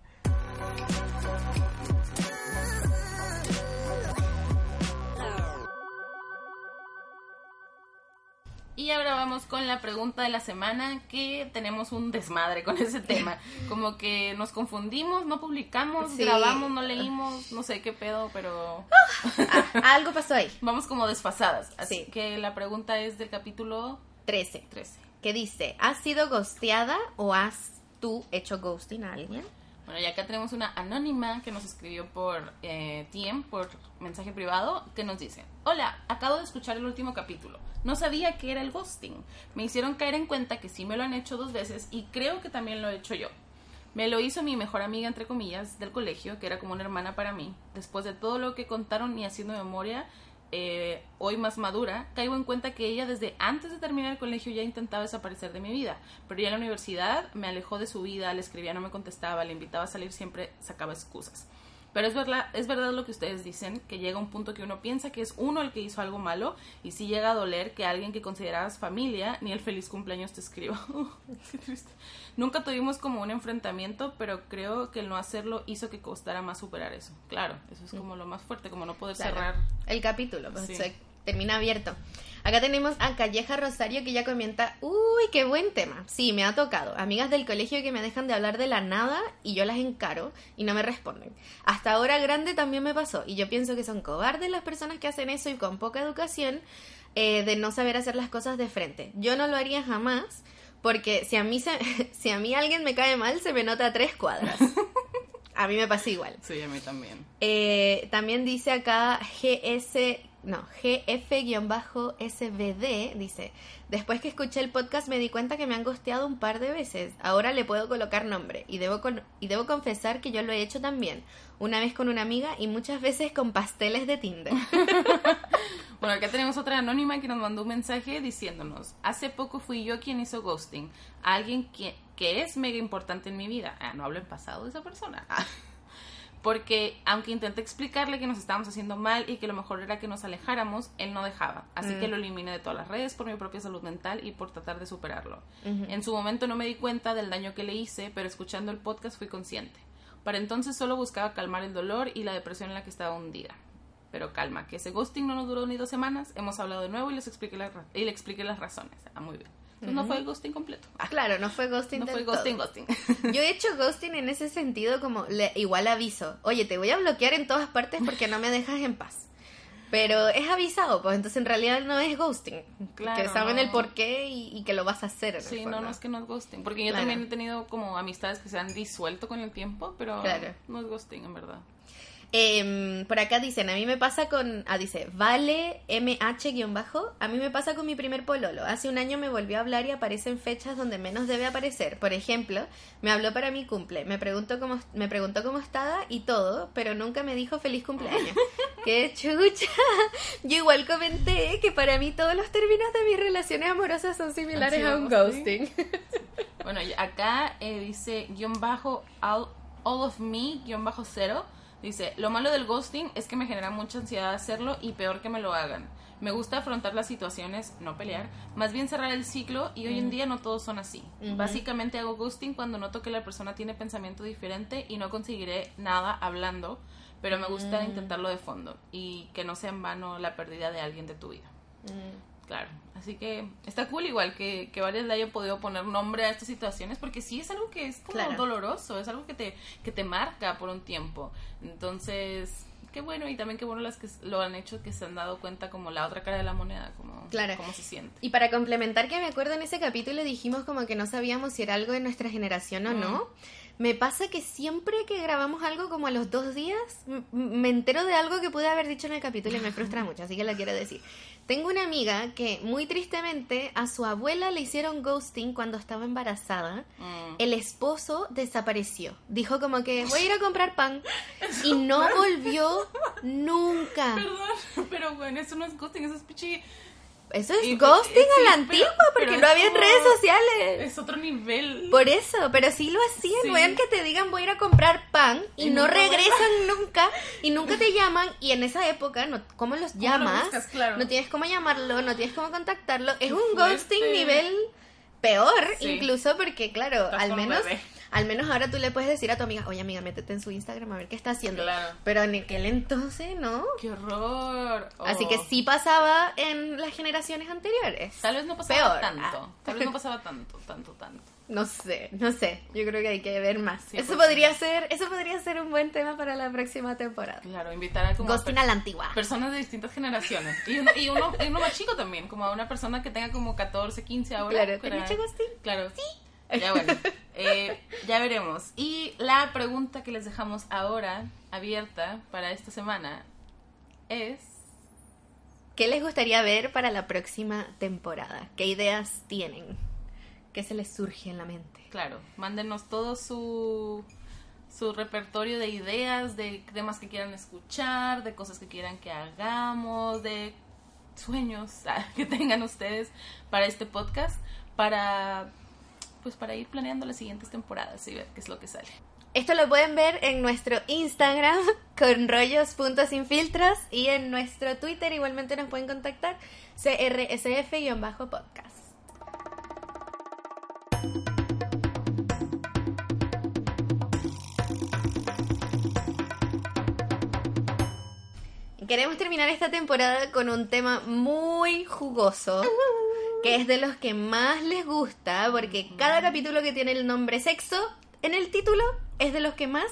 Y ahora vamos con la pregunta de la semana, que tenemos un desmadre con ese tema. [laughs] Como que nos confundimos, no publicamos, Sí. grabamos, no leímos, no sé qué pedo, pero Ah, algo pasó ahí. [laughs] vamos como desfasadas. Así Sí. que la pregunta es del capítulo 13. 13. Que dice, ¿has sido ghosteada o has tú hecho ghosting a alguien? Bueno, y acá tenemos una anónima que nos escribió por eh, TM, por mensaje privado, que nos dice, hola, acabo de escuchar el último capítulo. No sabía que era el ghosting. Me hicieron caer en cuenta que sí me lo han hecho dos veces y creo que también lo he hecho yo. Me lo hizo mi mejor amiga, entre comillas, del colegio, que era como una hermana para mí. Después de todo lo que contaron y haciendo memoria, eh, hoy más madura, caigo en cuenta que ella desde antes de terminar el colegio ya intentaba desaparecer de mi vida. Pero ya en la universidad me alejó de su vida, le escribía, no me contestaba, le invitaba a salir, siempre sacaba excusas. Pero es verdad, es verdad lo que ustedes dicen, que llega un punto que uno piensa que es uno el que hizo algo malo y sí llega a doler que alguien que considerabas familia ni el feliz cumpleaños te escriba. [laughs] Qué triste. Nunca tuvimos como un enfrentamiento, pero creo que el no hacerlo hizo que costara más superar eso. Claro, eso es como lo más fuerte, como no poder Claro. cerrar. El capítulo, pues, Sí. Termina abierto. Acá tenemos a Calleja Rosario que ya comenta, uy, qué buen tema. Sí, me ha tocado. Amigas del colegio que me dejan de hablar de la nada y yo las encaro y no me responden. Hasta ahora grande también me pasó y yo pienso que son cobardes las personas que hacen eso y con poca educación eh, de no saber hacer las cosas de frente. Yo no lo haría jamás porque si a mí, se, [laughs] si a mí alguien me cae mal se me nota a tres cuadras. [laughs] A mí me pasa igual. Sí, a mí también. Eh, también dice acá GS, no, GF-SBD, dice, después que escuché el podcast me di cuenta que me han gosteado un par de veces, ahora le puedo colocar nombre y debo, con- y debo confesar que yo lo he hecho también, una vez con una amiga y muchas veces con pasteles de Tinder. [laughs] Bueno, acá tenemos otra anónima que nos mandó un mensaje diciéndonos, hace poco fui yo quien hizo ghosting a alguien que, que es mega importante en mi vida. Ah, no hablo en pasado de esa persona. Porque aunque intenté explicarle que nos estábamos haciendo mal y que lo mejor era que nos alejáramos, él no dejaba. Así que lo eliminé de todas las redes por mi propia salud mental y por tratar de superarlo. En su momento no me di cuenta del daño que le hice, pero escuchando el podcast fui consciente. Para entonces solo buscaba calmar el dolor y la depresión en la que estaba hundida. Pero calma, que ese ghosting no nos duró ni dos semanas. Hemos hablado de nuevo y les expliqué la ra- y le expliqué las razones. Ah, muy bien. Entonces no fue el ghosting completo. Ah, claro, no fue ghosting no fue ghosting, todo. ghosting. [laughs] Yo he hecho ghosting en ese sentido como le, igual aviso, oye, te voy a bloquear en todas partes porque no me dejas en paz. Pero es avisado, pues entonces en realidad no es ghosting. Claro, que saben el por qué y, y que lo vas a hacer. Sí, no, no es que no es ghosting. Porque yo Claro. también he tenido como amistades que se han disuelto con el tiempo, pero Claro. no es ghosting, en verdad. Em, por acá dicen, a mí me pasa con, ah, dice, vale MH-bajo, a mí me pasa con mi primer pololo. Hace un año me volvió a hablar y aparece en fechas donde menos debe aparecer. Por ejemplo, me habló para mi cumple, me preguntó cómo, me preguntó cómo estaba y todo, pero nunca me dijo feliz cumpleaños. [laughs] ¡Qué chucha! Yo igual comenté que para mí todos los términos de mis relaciones amorosas son similares a un ghosting? Bueno, acá eh, dice guion bajo all, all of me guion bajo cero. Dice, lo malo del ghosting es que me genera mucha ansiedad hacerlo y peor que me lo hagan. Me gusta afrontar las situaciones, no pelear, más bien cerrar el ciclo y hoy en día no todos son así. Básicamente hago ghosting cuando noto que la persona tiene pensamiento diferente y no conseguiré nada hablando, pero me gusta Mm. intentarlo de fondo y que no sea en vano la pérdida de alguien de tu vida. Claro, así que está cool igual que, que varias le hayan podido poner nombre a estas situaciones porque sí es algo que es como Claro. doloroso, es algo que te, que te marca por un tiempo. Entonces, qué bueno y también qué bueno las que lo han hecho que se han dado cuenta como la otra cara de la moneda, como Claro. cómo se siente. Y para complementar que me acuerdo en ese capítulo dijimos como que no sabíamos si era algo de nuestra generación o no. Me pasa que siempre que grabamos algo como a los dos días, me entero de algo que pude haber dicho en el capítulo y me frustra mucho, así que lo quiero decir. Tengo una amiga que muy tristemente a su abuela le hicieron ghosting cuando estaba embarazada. Mm. El esposo desapareció. Dijo como que voy a ir a comprar pan [laughs] y no volvió nunca. Perdón, pero bueno, eso no es ghosting, eso es pichi. Eso es Y- ghosting sí, a la antigua porque pero no es había como- redes sociales. Es otro nivel. Por eso, pero sí lo hacían. Sí. Vean que te digan voy a ir a comprar pan y, Y no regresan [laughs] nunca y nunca te llaman. Y en esa época, no, ¿cómo los lo llamas? buscas? Claro. No tienes cómo llamarlo, no tienes cómo contactarlo. Es un ghosting nivel peor, Sí. incluso porque, claro, Estás al menos, bebé. Al menos ahora tú le puedes decir a tu amiga, oye amiga, métete en su Instagram a ver qué está haciendo. Claro. Pero en aquel entonces, ¿no? ¡Qué horror! Así que Oh. sí pasaba en las generaciones anteriores. Tal vez no pasaba Peor. tanto. Ah. Tal vez no pasaba tanto, tanto, tanto. No sé, no sé. Yo creo que hay que ver más. Sí, eso porque- podría ser, eso podría ser un buen tema para la próxima temporada. Claro, invitar a como Ghosting a la antigua. personas de distintas generaciones. Y uno, y, uno, y uno más chico también, como a una persona que tenga como 14, 15 ahora. Claro, ¿te para- han hecho ghosting? Claro. Sí. Ya bueno, eh, ya veremos. Y la pregunta que les dejamos ahora abierta para esta semana es... ¿Qué les gustaría ver para la próxima temporada? ¿Qué ideas tienen? ¿Qué se les surge en la mente? Claro, mándenos todo su, su repertorio de ideas, de temas que quieran escuchar, de cosas que quieran que hagamos, de sueños [laughs] ah, que tengan ustedes para este podcast, para pues para ir planeando las siguientes temporadas y ver qué es lo que sale. Esto lo pueden ver en nuestro Instagram [laughs] con rollos.sinfiltros y en nuestro Twitter igualmente nos pueden contactar crsf-podcast. Queremos terminar esta temporada con un tema muy jugoso, que es de los que más les gusta, porque cada capítulo que tiene el nombre sexo en el título es de los que más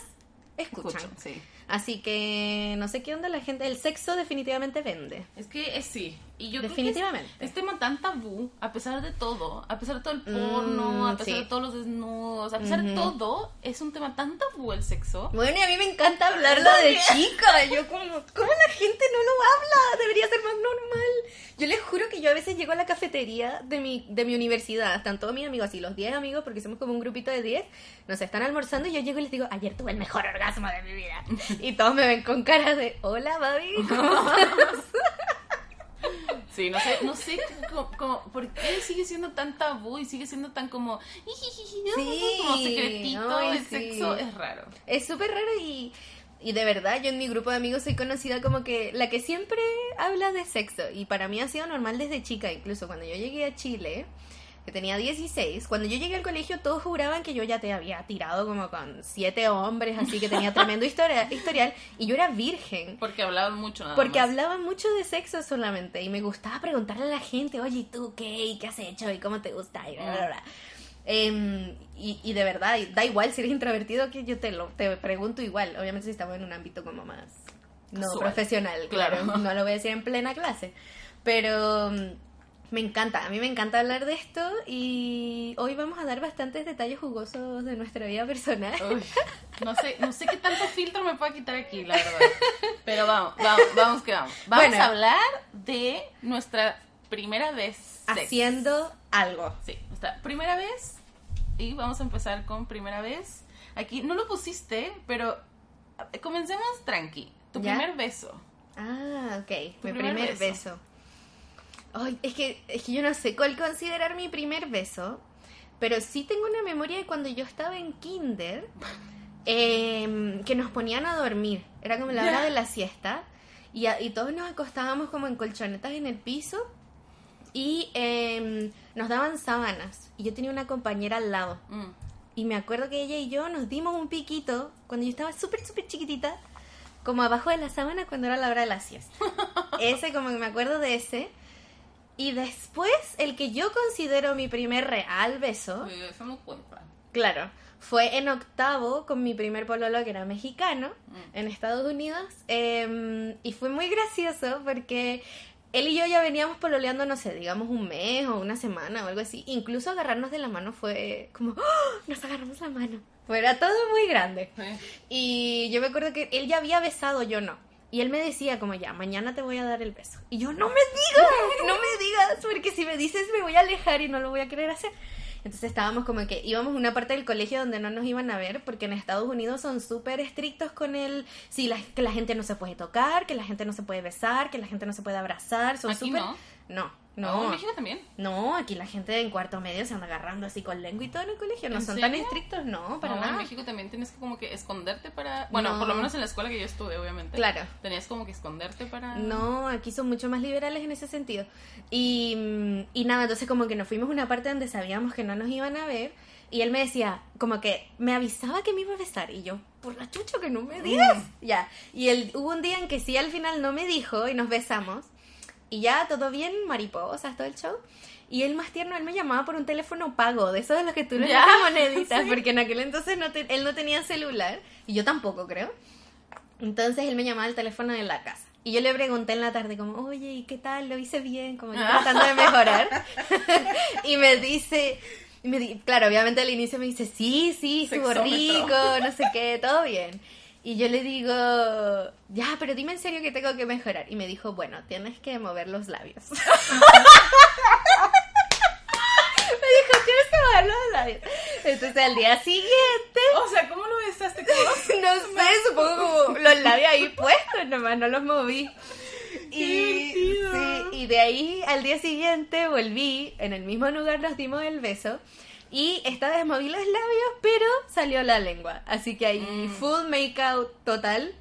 escuchan. Escucho, sí. Así que no sé qué onda la gente, el sexo definitivamente vende. Es que es sí. Y yo Definitivamente. creo que es, es tema tan tabú, a pesar de todo, a pesar de todo el porno, Mm, a pesar sí. de todos los desnudos, a pesar de todo, es un tema tan tabú el sexo. Bueno, y a mí me encanta hablarlo de chica. Yo como, ¿cómo la gente no lo habla? Debería ser más normal. Yo les juro que yo a veces llego a la cafetería de mi, de mi universidad, están todos mis amigos, así los 10 amigos, porque somos como un grupito de 10, nos están almorzando y yo llego y les digo, ayer tuve el mejor orgasmo de mi vida. Y todos me ven con cara de, hola, baby. ¿cómo [laughs] estás?" Sí, no sé, no sé cómo, cómo- por qué sigue siendo tan tabú y sigue siendo tan como, Sí, como secretito ay, el sí. sexo, es raro. Es súper raro y, y de verdad yo en mi grupo de amigos soy conocida como que la que siempre habla de sexo y para mí ha sido normal desde chica, incluso cuando yo llegué a Chile, que tenía 16, cuando yo llegué al colegio todos juraban que yo ya te había tirado como con siete hombres, así que tenía tremendo historia, [laughs] historial y yo era virgen. Porque hablaban mucho nada Porque más. hablaba mucho de sexo solamente y me gustaba preguntarle a la gente, oye, ¿y tú qué? ¿Y qué has hecho? ¿Y cómo te gusta? Y bla, bla, bla. Em, y, y de verdad, da igual si eres introvertido que yo te lo te pregunto igual. Obviamente si estamos en un ámbito como más no Casual. profesional, claro. Claro. No lo voy a decir en plena clase. Pero me encanta, a mí me encanta hablar de esto y hoy vamos a dar bastantes detalles jugosos de nuestra vida personal. Uy, no sé, no sé qué tanto filtro me pueda quitar aquí, la verdad. [laughs] Pero vamos, vamos, vamos que vamos. Vamos Bueno. a hablar de nuestra primera vez. sex. Haciendo algo. Sí, nuestra primera vez. Y vamos a empezar con primera vez. Aquí no lo pusiste, pero comencemos tranqui. Tu ¿Ya? primer beso. Ah, ok. Mi primer primer, beso. beso. Ay, es que, es que yo no sé cuál considerar mi primer beso, pero sí tengo una memoria de cuando yo estaba en kinder, em, que nos ponían a dormir. Era como la hora de la siesta, y, a- y todos nos acostábamos como en colchonetas en el piso, y em, nos daban sábanas. Y yo tenía una compañera al lado. Mm. Y me acuerdo que ella y yo nos dimos un piquito cuando yo estaba súper, súper chiquitita, como abajo de la sábana cuando era la hora de la siesta. [laughs] Ese, como que me acuerdo de ese. Y después, el que yo considero mi primer real beso, Uy, eso no cuenta. claro, fue en octavo con mi primer pololo que era mexicano Mm. en Estados Unidos. eh, y fue muy gracioso porque él y yo ya veníamos pololeando, no sé, digamos un mes o una semana o algo así. Incluso agarrarnos de la mano fue como, ¡Oh! nos agarramos la mano. Fue era todo muy grande. Sí. Y yo me acuerdo que él ya había besado, yo no. Y él me decía como ya, mañana te voy a dar el beso. Y yo, no me digas, [laughs] no me digas, porque si me dices me voy a alejar y no lo voy a querer hacer. Entonces estábamos como que íbamos a una parte del colegio donde no nos iban a ver, porque en Estados Unidos son súper estrictos con el, sí, la, que la gente no se puede tocar, que la gente no se puede besar, que la gente no se puede abrazar, son súper... no. No, No, en México también. No, aquí la gente en cuarto medio se anda agarrando así con lengua y todo en el colegio. No ¿En son tan serio? estrictos, no, para no, nada. en México también tienes que como que esconderte para... Bueno, No. por lo menos en la escuela que yo estuve, obviamente. Claro. Tenías como que esconderte para... No, aquí son mucho más liberales en ese sentido. Y, mm, y nada, entonces como que nos fuimos a una parte donde sabíamos que no nos iban a ver. Y él me decía, como que me avisaba que me iba a besar. Y yo, por la chucha que no me digas. Ya. Y él, hubo un día en que sí al final no me dijo y nos besamos. Y ya todo bien, mariposas, todo el show. Y él más tierno, él me llamaba por un teléfono pago, de esos de los que tú le das moneditas, [laughs] sí. porque en aquel entonces no te- él no tenía celular, y yo tampoco creo. Entonces él me llamaba al teléfono de la casa. Y yo le pregunté en la tarde como, oye, ¿y qué tal? ¿Lo hice bien? Como yo Ah. tratando de mejorar. [laughs] [laughs] y me dice, y me di- claro, obviamente al inicio me dice, sí, sí, estuvo rico, no sé qué, todo bien. Y yo le digo, ya, pero dime en serio que tengo que mejorar. Y me dijo, bueno, tienes que mover los labios. [laughs] me dijo, tienes que mover los labios. Entonces al día siguiente, O sea, ¿cómo lo besaste? [laughs] ¿Cómo? no sé, supongo como los labios ahí puestos, nomás no los moví. Y, sí, y de ahí al día siguiente volví, en el mismo lugar nos dimos el beso. Y esta vez moví los labios, pero salió la lengua. Así que ahí Mm. full make out total.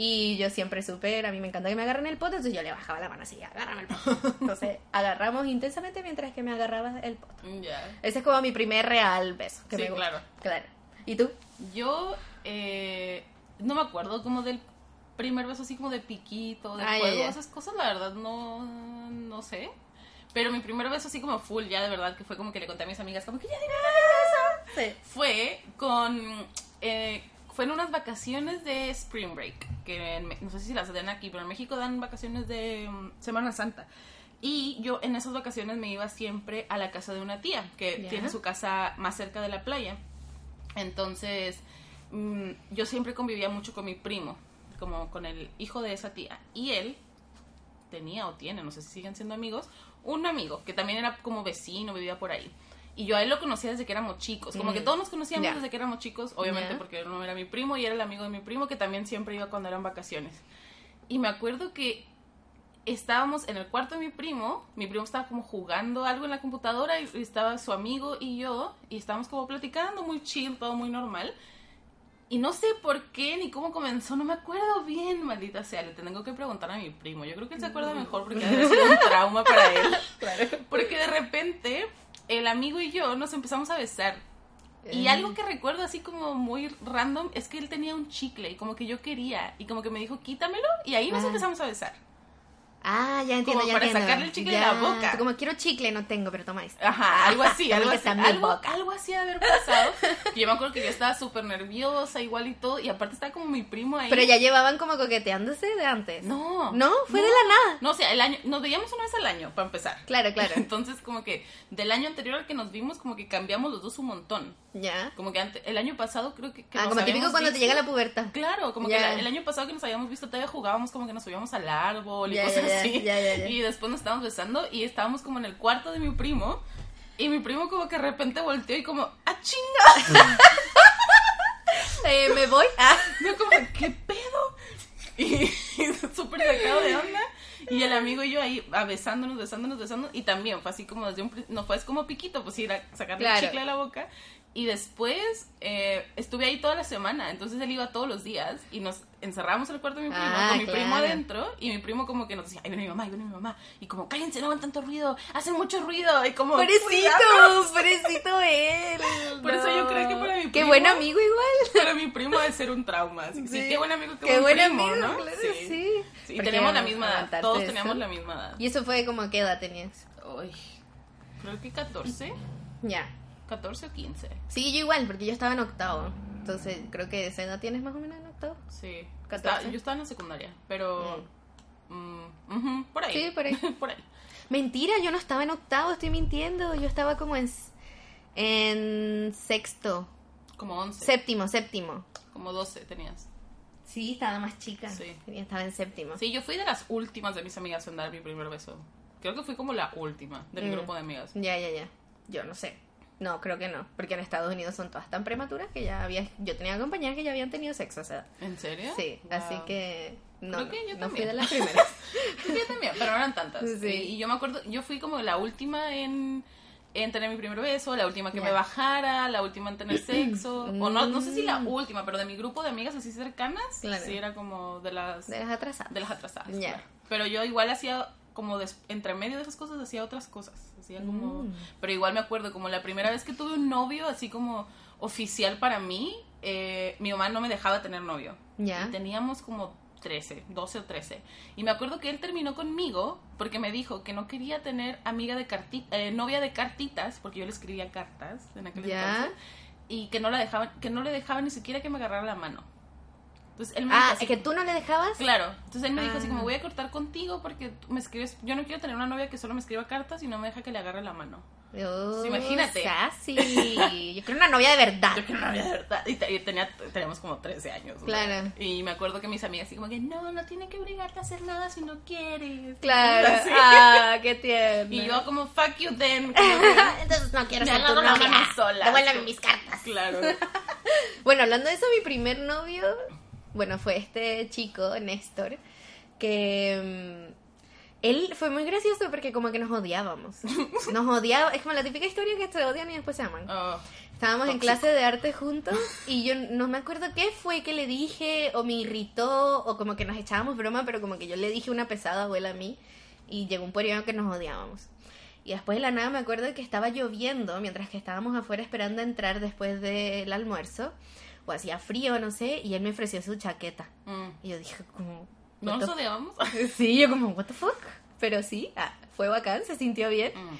Y yo siempre supe, a mí me encanta que me agarren el poto, entonces yo le bajaba la mano así, agárrame el poto. [laughs] Entonces agarramos intensamente mientras que me agarraba el poto. Ya. Ese es como mi primer real beso. Que Sí, me gusta. claro. Claro. ¿Y tú? Yo eh, no me acuerdo como del primer beso así como de piquito, de Ah, juego, ya. esas cosas la verdad no, no sé. Pero mi primer beso así como full ya de verdad que fue como que le conté a mis amigas como que ya di mi primer beso. Sí. Fue con... eh, fue en unas vacaciones de Spring Break, que en no sé si las dan aquí, pero en México dan vacaciones de mm, Semana Santa. Y yo en esas vacaciones me iba siempre a la casa de una tía, que Ya. tiene su casa más cerca de la playa. Entonces, mm, yo siempre convivía mucho con mi primo, como con el hijo de esa tía. Y él tenía o tiene, no sé si siguen siendo amigos, un amigo que también era como vecino, vivía por ahí. Y yo a él lo conocía desde que éramos chicos. Como Mm. que todos nos conocíamos Ya. desde que éramos chicos, obviamente porque él no era mi primo y era el amigo de mi primo que también siempre iba cuando eran vacaciones. Y me acuerdo que estábamos en el cuarto de mi primo, mi primo estaba como jugando algo en la computadora y estaba su amigo y yo y estábamos como platicando muy chill, todo muy normal. Y no sé por qué ni cómo comenzó, no me acuerdo bien, maldita sea, le tengo que preguntar a mi primo. Yo creo que él se acuerda mejor porque ha de haber sido un [laughs] trauma para él. Porque de repente el amigo y yo nos empezamos a besar. Y Eh. algo que recuerdo así como muy random es que él tenía un chicle y como que yo quería y como que me dijo quítamelo y ahí nos Ah. empezamos a besar. Ah, ya entiendo, Como ya para entiendo. sacarle el chicle de la boca. Como quiero chicle, no tengo, pero toma esto. Ajá, algo así, [laughs] algo que así. Algo, algo así de haber pasado. Y yo me acuerdo que yo estaba súper nerviosa, igual y todo. Y aparte estaba como mi primo ahí. Pero ya llevaban como coqueteándose de antes. No. No, fue de la nada. No, o sea, el año, nos veíamos una vez al año, para empezar. Claro, claro. [laughs] Entonces, como que del año anterior al que nos vimos, como que cambiamos los dos un montón. Ya. Como que ante- el año pasado creo que, que Ah, nos como típico cuando te llega la pubertad. Claro, como Ya. que la- el año pasado que nos habíamos visto todavía jugábamos como que nos subíamos al árbol y Ya, cosas ya, ya, así. ya, ya, ya. Y después nos estábamos besando y estábamos como en el cuarto de mi primo. Y mi primo como que de repente volteó y como, ¡ah, chinga! [laughs] Eh, me voy. Ah. Yo como, ¿qué pedo? Y, [laughs] súper sacado de onda. Y el amigo y yo ahí ah, besándonos, besándonos, besándonos. Y también fue así como desde un... No fue como piquito, pues ir a sacarle Claro. el chicle de la boca. Y después eh, estuve ahí toda la semana. Entonces él iba todos los días y nos encerramos en el cuarto de mi primo Ah, con mi primo adentro. Y mi primo como que nos decía, ahí viene mi mamá, ahí viene mi mamá. Y como, cállense, no hagan tanto ruido, hacen mucho ruido. Y como, Pobrecito, [laughs] pobrecito él. Por eso yo creo que para mi Qué primo- buen amigo igual. Para mi primo debe ser un trauma. Así sí, Sí. qué buen amigo, qué, Qué buen, primo, amigo, ¿no? claro, sí. Sí, Porque tenemos la misma edad. Todos eso. teníamos la misma edad. Y eso fue como, ¿qué edad tenías? Uy, creo que 14, Ya. 14 o 15. Sí, yo igual, porque yo estaba en octavo. Entonces, creo que esa edad tienes más o menos en octavo. Sí. 14. Estaba- yo estaba en la secundaria, pero... mm, ujú, por ahí. Sí, por ahí. [laughs] por ahí. Mentira, yo no estaba en octavo, estoy mintiendo. Yo estaba como en, en sexto. Como 11. Séptimo, séptimo. Como 12 tenías. Sí, estaba más chica. Sí. Estaba en séptimo. Sí, yo fui de las últimas de mis amigas en dar mi primer beso. Creo que fui como la última de mi Mm. grupo de amigas. Ya, ya, ya. Yo no sé. No, creo que no. Porque en Estados Unidos son todas tan prematuras que ya había. Yo tenía compañeras que ya habían tenido sexo, o sea. ¿En serio? Sí, Wow. así que. No, Creo que yo no fui también. de las [laughs] primeras. Yo también, pero no eran tantas. Sí. Y, y yo me acuerdo, yo fui como la última en, en tener mi primer beso, la última que me bajara, la última en tener sexo. o no, no sé si la Mm. última, pero de mi grupo de amigas así cercanas, Claro. sí era como de las, De las atrasadas. de las atrasadas. Ya. claro. Pero yo igual hacía como des- entre medio de esas cosas hacía otras cosas. Hacía como... Mm. Pero igual me acuerdo, como la primera vez que tuve un novio, así como oficial para mí, eh, mi mamá no me dejaba tener novio. Ya. Y teníamos como 13, 12 o 13. Y me acuerdo que él terminó conmigo porque me dijo que no quería tener amiga de carti eh, novia de cartitas, porque yo le escribía cartas en aquel Ya. entonces, y que no la dejaban, que no le dejaba ni siquiera que me agarrara la mano. Entonces él me Ah, dijo ¿es que tú no le dejabas? Claro, entonces él me dijo así Ah. como voy a cortar contigo porque tú me escribes, yo no quiero tener una novia que solo me escriba cartas y no me deja que le agarre la mano. Oh, imagínate. sassy. Yo quiero una novia de verdad. Yo quiero una novia de verdad. Y, te- y tenía, teníamos como 13 años. ¿no? Claro. Y me acuerdo que mis amigas así como que no, no tiene que obligarte a hacer nada si no quieres. Claro. [laughs] Así. Ah, qué tierno. Y yo como fuck you then. que, [laughs] Entonces no quiero ser tu novia. mano sola. Devuélveme mis cartas. claro. [laughs] Bueno, hablando de eso, mi primer novio, bueno, fue este chico, Néstor, que mm, él fue muy gracioso porque como que nos odiábamos. [laughs] Nos odiaba, es como la típica historia que se odian y después se aman. Oh, Estábamos en clase de arte juntos y yo no me acuerdo qué fue que le dije o me irritó o como que nos echábamos broma, pero como que yo le dije una pesada abuela a mí y llegó un periodo que nos odiábamos. Y después de la nada me acuerdo que estaba lloviendo mientras que estábamos afuera esperando entrar después del almuerzo o hacía frío, no sé, y él me ofreció su chaqueta. mm. Y yo dije como... ¿No nos odiábamos? [laughs] Sí, yo como, what the fuck? Pero sí, ah, fue bacán, se sintió bien. Mm.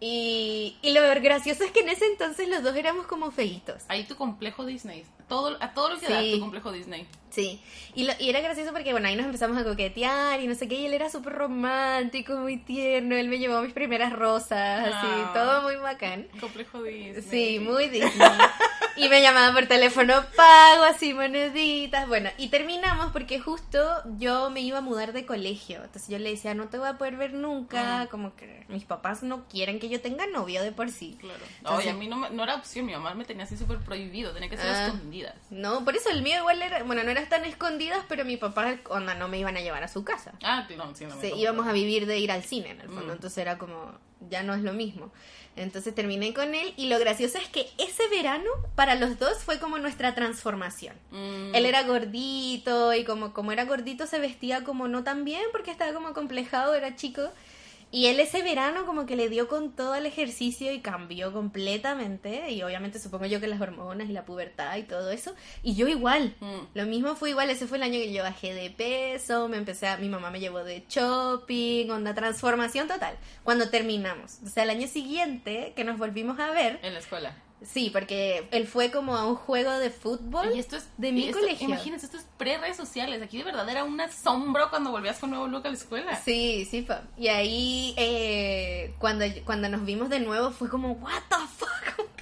Y, y lo gracioso es que en ese entonces los dos éramos como feitos. Ahí tu complejo Disney. Todo, a todo lo que da Sí. tu complejo Disney. Sí, y, lo- y era gracioso porque, bueno, ahí nos empezamos a coquetear y no sé qué, y él era súper romántico, muy tierno, él me llevó mis primeras rosas, así, Ah. todo muy bacán. Complejo Disney. Sí, muy Disney. Y me llamaba por teléfono pago, así, moneditas, bueno, y terminamos porque justo yo me iba a mudar de colegio, entonces yo le decía, no te voy a poder ver nunca, Mm. como que mis papás no quieren que yo tenga novio de por sí. Claro. Entonces- Oye, a mí no, no era opción, mi mamá me tenía así súper prohibido, tenía que ser Ah. escondidas. No, por eso el mío igual era, bueno, no eras tan escondidas, pero mi papá, onda, no me iban a llevar a su casa. Ah, no, sí, no me Sí, íbamos a vivir de ir al cine en el fondo, Mm. entonces era como, ya no es lo mismo. Entonces terminé con él y lo gracioso es que ese verano para los dos fue como nuestra transformación. Mm. Él era gordito y como, como era gordito se vestía como no tan bien porque estaba como complejado, era chico. Y él ese verano como que le dio con todo el ejercicio y cambió completamente. Y obviamente supongo yo que las hormonas y la pubertad y todo eso. Y yo igual. Mm. Lo mismo fue igual, ese fue el año que yo bajé de peso, me empecé a, mi mamá me llevó de shopping, onda transformación total. Cuando terminamos, o sea, el año siguiente que nos volvimos a ver, En la escuela. Sí, porque él fue como a un juego de fútbol Y esto es de mi esto- colegio. Imagínense, esto es pre-redes sociales. Aquí de verdad era un asombro cuando volvías con nuevo look a la escuela. Sí, sí fue. Y ahí eh, cuando, cuando nos vimos de nuevo fue como, what the fuck,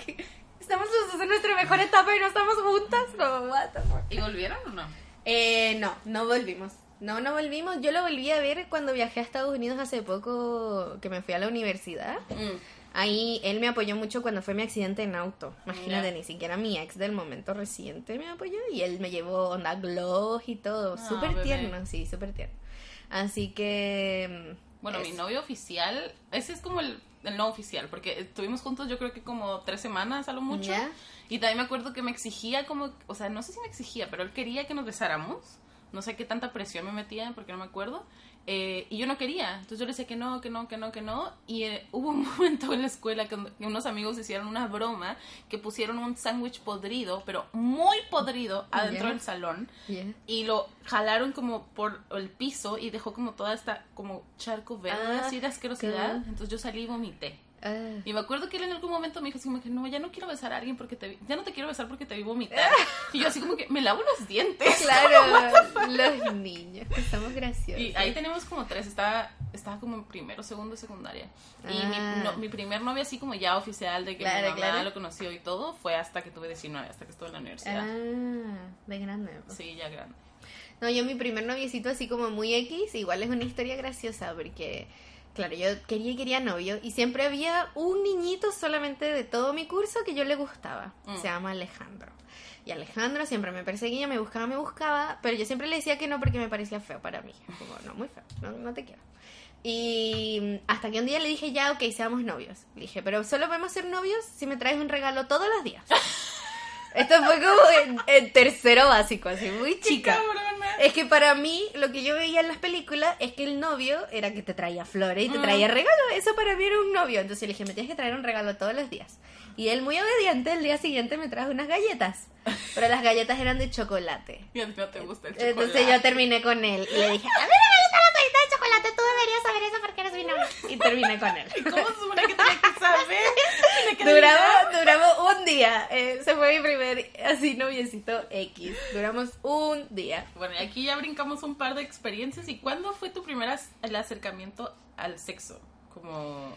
[laughs] estamos en nuestra mejor etapa y no estamos juntas, como, what the fuck. ¿Y volvieron o no? Eh, no, no volvimos. No, no volvimos. Yo lo volví a ver cuando viajé a Estados Unidos hace poco, que me fui a la universidad. Mm. Ahí él me apoyó mucho cuando fue mi accidente en auto. Imagínate, ni siquiera mi ex del momento reciente me apoyó y él me llevó onda gloss y todo. Ah, súper bebé. tierno, sí, súper tierno. Así que... mm, Bueno, mi novio oficial, ese es como el, el no oficial, porque estuvimos juntos yo creo que como tres semanas a lo mucho. Ya. Y también me acuerdo que me exigía como, o sea, no sé si me exigía, pero él quería que nos besáramos. No sé qué tanta presión me metía porque no me acuerdo. Eh, y yo no quería. Entonces yo le decía que no, que no, que no, que no. Y eh, [laughs] hubo un momento en la escuela que, que unos amigos hicieron una broma que pusieron un sándwich podrido, pero muy podrido, adentro del salón. Yeah. Y lo jalaron como por el piso y dejó como toda esta como charco verde Ah, así de asquerosidad. Entonces yo salí y vomité. Ah. Y me acuerdo que él en algún momento me dijo así como que no, ya no quiero besar a alguien porque te vi, ya no te quiero besar porque te vi vomitar. [laughs] y yo así como que me lavo los dientes. [laughs] Claro, [laughs] los niños, que somos graciosos. Y ahí tenemos como tres, estaba, estaba como en primero, segundo, secundaria. Y Ah. mi, no- mi primer novio así como ya oficial de que Claro, mi mamá claro. lo conoció y todo fue hasta que tuve 19, hasta que estuve en la universidad. Ah, de grande. pues. Sí, ya grande. No, yo mi primer noviecito así como muy X, igual es una historia graciosa porque, claro, yo quería y quería novio y siempre había un niñito solamente de todo mi curso que yo le gustaba. Mm. Se llama Alejandro. Y Alejandro siempre me perseguía, me buscaba, me buscaba, pero yo siempre le decía que no porque me parecía feo para mí. Como, no, muy feo, no, no te quiero. Y hasta que un día le dije, ya, ok, seamos novios. Le dije, pero solo podemos ser novios si me traes un regalo todos los días. [laughs] Esto fue como en, en tercero básico, así, muy chica. Es que para mí, lo que yo veía en las películas es que el novio era que te traía flores y te Mm. traía regalos. Eso para mí era un novio. Entonces le dije, me tienes que traer un regalo todos los días. Y él, muy obediente, el día siguiente me trajo unas galletas. Pero las galletas eran de chocolate. Y a ti no te gusta el chocolate. Entonces yo terminé con él y le dije, a mí no me gusta la paleta de chocolate, tú deberías saber eso porque eres mi novio. Y terminé con él. ¿Y cómo se supone que tenía Duramos, duramos un día. Eh, se fue mi primer así noviecito X. Duramos un día. Bueno, y aquí ya brincamos un par de experiencias. ¿Y cuándo fue tu primer el acercamiento al sexo? Como...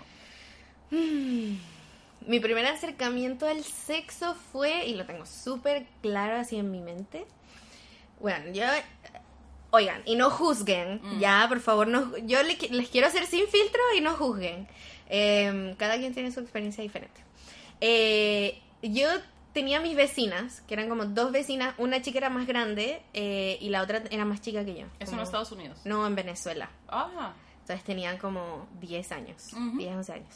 Mi primer acercamiento al sexo fue, y lo tengo súper claro así en mi mente. Bueno, yo. Oigan, y no juzguen, Mm. ya, por favor, no, yo le qui- les quiero hacer sin filtro y no juzguen. Eh, cada quien tiene su experiencia diferente. Eh, yo tenía mis vecinas, que eran como dos vecinas, una chica era más grande eh, y la otra era más chica que yo. Eso como- en Estados Unidos. No, en Venezuela. Ah, Entonces tenían como 10 años, Ujú. 10, 11 años.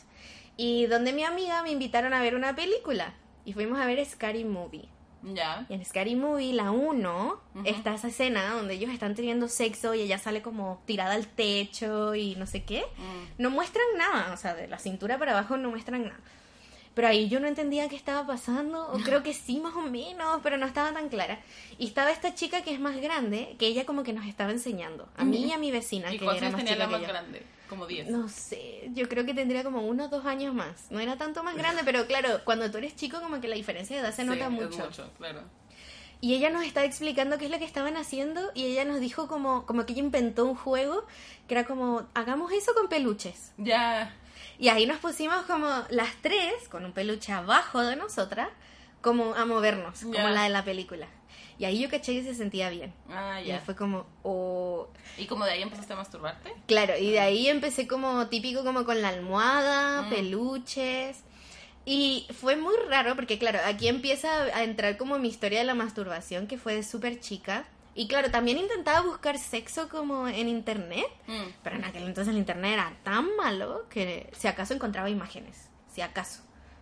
Y donde mi amiga me invitaron a ver una película. Y fuimos a ver Scary Movie. Ya. Y en Scary Movie, la 1, Ujú. está esa escena donde ellos están teniendo sexo y ella sale como tirada al techo y no sé qué. Mm. No muestran nada, o sea, de la cintura para abajo no muestran nada. Pero ahí yo no entendía qué estaba pasando, o [laughs] creo que sí más o menos, pero no estaba tan clara. Y estaba esta chica que es más grande, que ella como que nos estaba enseñando, a mí y a mi vecina, ¿Y que era más tenía chica la que más yo. grande? Como 10. No sé, yo creo que tendría como uno o dos años más. No era tanto más grande, pero claro, cuando tú eres chico como que la diferencia de edad se Sí, nota es mucho. mucho, claro. Y ella nos estaba explicando qué es lo que estaban haciendo y ella nos dijo como, como que ella inventó un juego que era como, hagamos eso con peluches. Ya. Y ahí nos pusimos como las tres, con un peluche abajo de nosotras, como a movernos, como Ya. la de la película. Y ahí yo caché que se sentía bien. Ah, Y ya. fue como, oh, ¿Y como de ahí empezaste a masturbarte? Claro, y de ahí empecé como típico como con la almohada, Mm. peluches. Y fue muy raro porque claro, aquí empieza a entrar como mi historia de la masturbación que fue de súper chica. Y claro, también intentaba buscar sexo como en internet, Mm. pero en aquel entonces el internet era tan malo que si acaso encontraba imágenes, si acaso.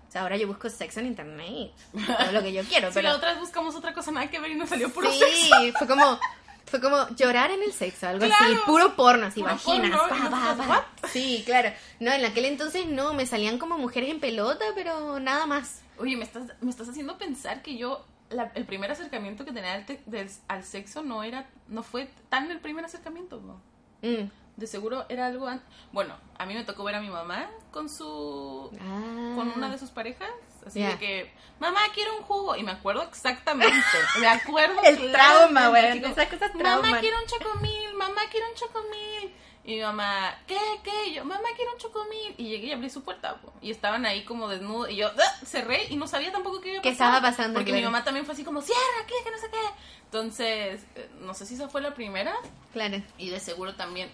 O sea, ahora yo busco sexo en internet todo lo que yo quiero, [laughs] Si pero la otra vez buscamos otra cosa nada que ver y nos salió puro sí, sexo. [laughs] fue como fue como llorar en el sexo, algo así, puro porno, así, Puro vaginas, porno, pa, y pa, nosotros, pa. ¿what? Sí, claro. No, en aquel entonces no, me salían como mujeres en pelota, pero nada más. Oye, me estás, me estás haciendo pensar que yo, la- el primer acercamiento que tenía al, te- del- al sexo no era, no fue tan el primer acercamiento, ¿no? Mm. De seguro era algo an- Bueno, a mí me tocó ver a mi mamá con su... Ah. con una de sus parejas, así de que, mamá, quiero un jugo. Y me acuerdo exactamente, me acuerdo [laughs] El trauma, güey, cosas Mamá, quiero un chocomil, mamá, quiero un chocomil. Y mi mamá, ¿qué, qué? Y yo, mamá, quiero un chocomil. Y llegué y abrí su puerta, po. y estaban ahí como desnudos. Y yo ¡ah! cerré y no sabía tampoco qué iba a ¿Qué pasar. estaba pasando, Porque mi mamá también fue así como, cierra, ¿qué? Que no sé qué. Entonces, eh, no sé si esa fue la primera. Claro. Y de seguro también.